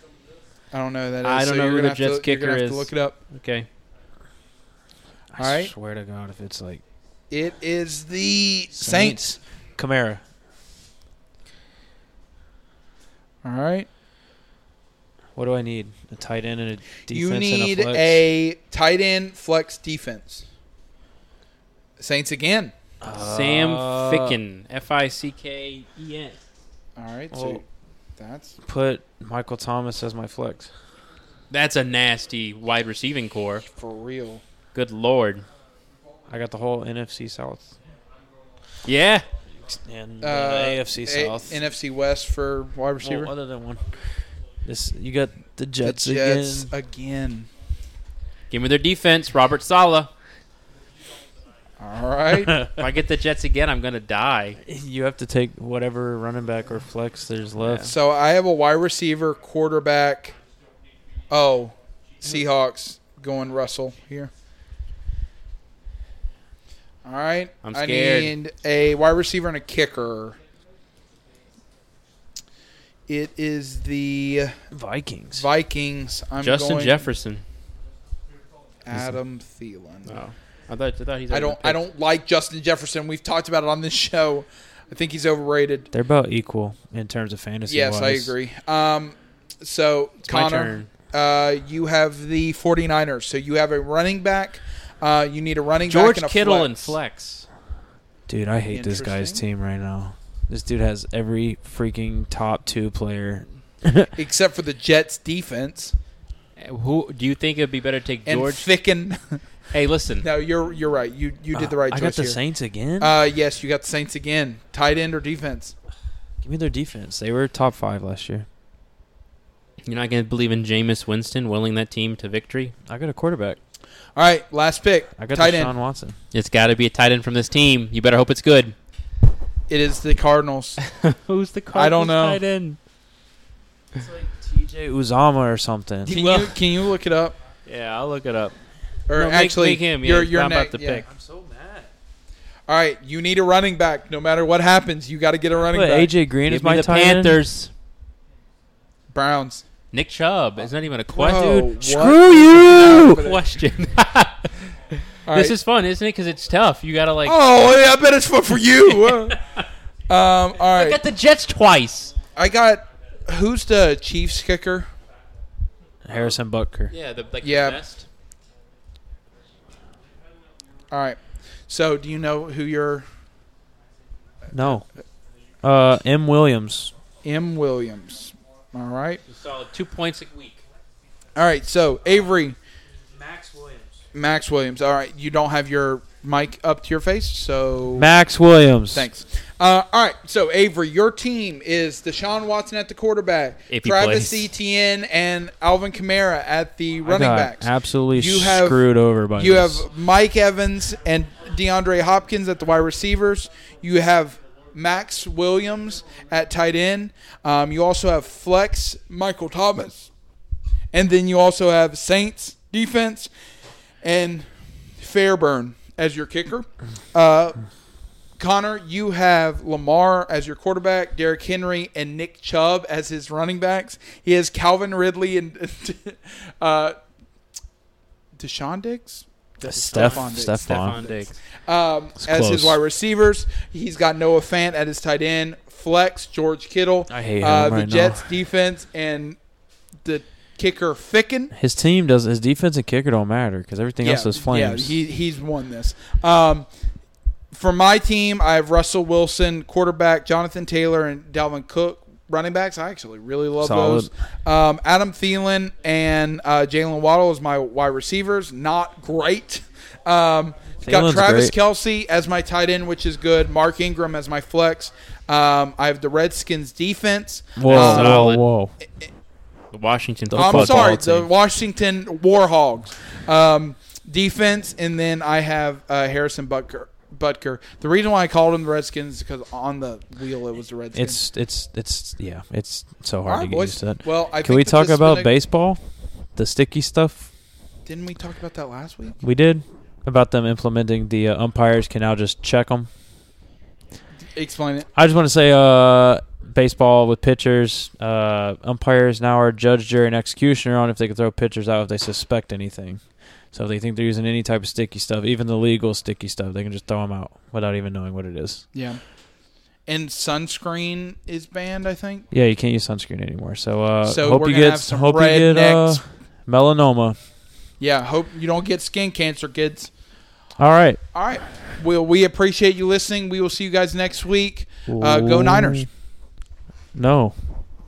I don't know who that is. I don't so know you're who gonna the have Jets to, you're gonna kicker have to is. look it up. Okay. I All right. swear to God, if it's like It is the Saints. Saints. Kamara. All right. What do I need? A tight end and a defense you and need a flex. a tight end flex defense. Saints again. Sam Uh, Ficken. F I C K E N. All right. So that's Put Michael Thomas as my flex. That's a nasty wide receiving core. for real. Good lord. I got the whole NFC South Yeah. and Uh, AFC A- South. NFC West for wide receiver. Well, other than one. This you got the the Jets, Jets again. again. Give me their defense, Robert Saleh. All right. If I get the Jets again, I'm gonna die. You have to take whatever running back or flex there's left. so I have a wide receiver, quarterback. Oh, Seahawks going Russell here. All right. I'm scared. I need a wide receiver and a kicker. It is the Vikings. Vikings. I'm Justin going Jefferson. Adam Thielen. Oh, I thought, I thought he's. I don't. I don't like Justin Jefferson. We've talked about it on this show. I think he's overrated. They're about equal in terms of fantasy. Yes, I agree. Um, so It's Connor, uh, you have the 49ers. So you have a running back. Uh, you need a running George back and a Kittle flex. and flex. Dude, I hate this guy's team right now. This dude has every freaking top two player. except for the Jets defense Uh, Who do you think it'd be better to take and George? Ficken. hey, listen. no, you're you're right. You you did the right I choice got the here. Saints again. Uh, yes, you got the Saints again. Tight end or defense? Give me their defense. They were top five last year. You're not gonna believe in Jameis Winston willing that team to victory. I got a quarterback. All right, last pick. I got tight Deshaun end. Watson. It's got to be a tight end from this team. You better hope it's good. It is the Cardinals. Who's the Cardinals I don't know. tight end? It's like TJ Uzama or something. Can Well- you can you look it up? Yeah, I'll look it up. Or No, actually, make him, you're yeah, you're I'm about ne- to yeah. pick. I'm so mad. All right, you need a running back. No matter what happens, you got to get a running What, back. AJ Green Give is me my the tight end? Panthers. Browns. Nick Chubb. is not even a Whoa, question. Screw you! Question. All This is fun, isn't it? Because it's tough. You gotta like. Oh, yeah, I bet it's fun for you. um, all I got the Jets twice. I got. Who's the Chiefs kicker? Harrison Butker. Yeah, the like Yeah. the best. All right. So, do you know who your No. Uh, M. Williams. M. Williams? All right. Solid two points a week. All right. So, Avery, Maxx Williams. Maxx Williams. All right. You don't have your mic up to your face, so Maxx Williams. thanks. Uh, all right. So, Avery, your team is Deshaun Watson at the quarterback, If he Travis plays. Etienne, and Alvin Kamara at the I running got backs. Absolutely You have- screwed over by You this. have Mike Evans and DeAndre Hopkins at the wide receivers. You have Maxx Williams at tight end. Um, you also have flex Michael Thomas, and then you also have Saints defense and Fairbairn as your kicker. Uh, Connor, you have Lamar as your quarterback, Derrick Henry and Nick Chubb as his running backs. He has Calvin Ridley and uh, Deshaun Diggs. Steph, Stefon Diggs. Stefon. Stefon Diggs. Um, It's as his wide receivers. He's got Noah Fant at his tight end, flex George Kittle, I hate him uh, the right Jets now. defense, and the kicker Ficken. His team does. His defense and kicker don't matter because everything else is flames. Yeah, he, he's won this. Um, for my team, I have Russell Wilson, quarterback, Jonathan Taylor, and Dalvin Cook. Running backs, I actually really love Solid. those. Um, Adam Thielen and uh, Jaylen Waddle as my wide receivers. Not great. Um, got Travis great. Kelce as my tight end, which is good. Mark Ingram as my flex. Um, I have the Redskins defense. whoa, Um, whoa, Solid. whoa! The Washington. The I'm football sorry, team. the Washington Warhogs um, defense, and then I have uh, Harrison Butker. Butker. The reason why I called him the Redskins is because on the wheel it was the Redskins. It's it's it's yeah. It's so hard right, to get boys. used to that. Well, I Can we talk about a- baseball? The sticky stuff. Didn't we talk about that last week? We did about them implementing the uh, umpires can now just check them. Explain it. I just want to say, uh, baseball with pitchers, uh, umpires now are judge, jury, and executioner on if they can throw pitchers out if they suspect anything. So if they think they're using any type of sticky stuff, even the legal sticky stuff, they can just throw them out without even knowing what it is. Yeah. And sunscreen is banned, I think. Yeah, you can't use sunscreen anymore. So, uh, So hope you get hope you get uh, melanoma. Yeah, hope you don't get skin cancer, kids. All right. All right. Well, we appreciate you listening. We will see you guys next week. Uh, go Niners. No.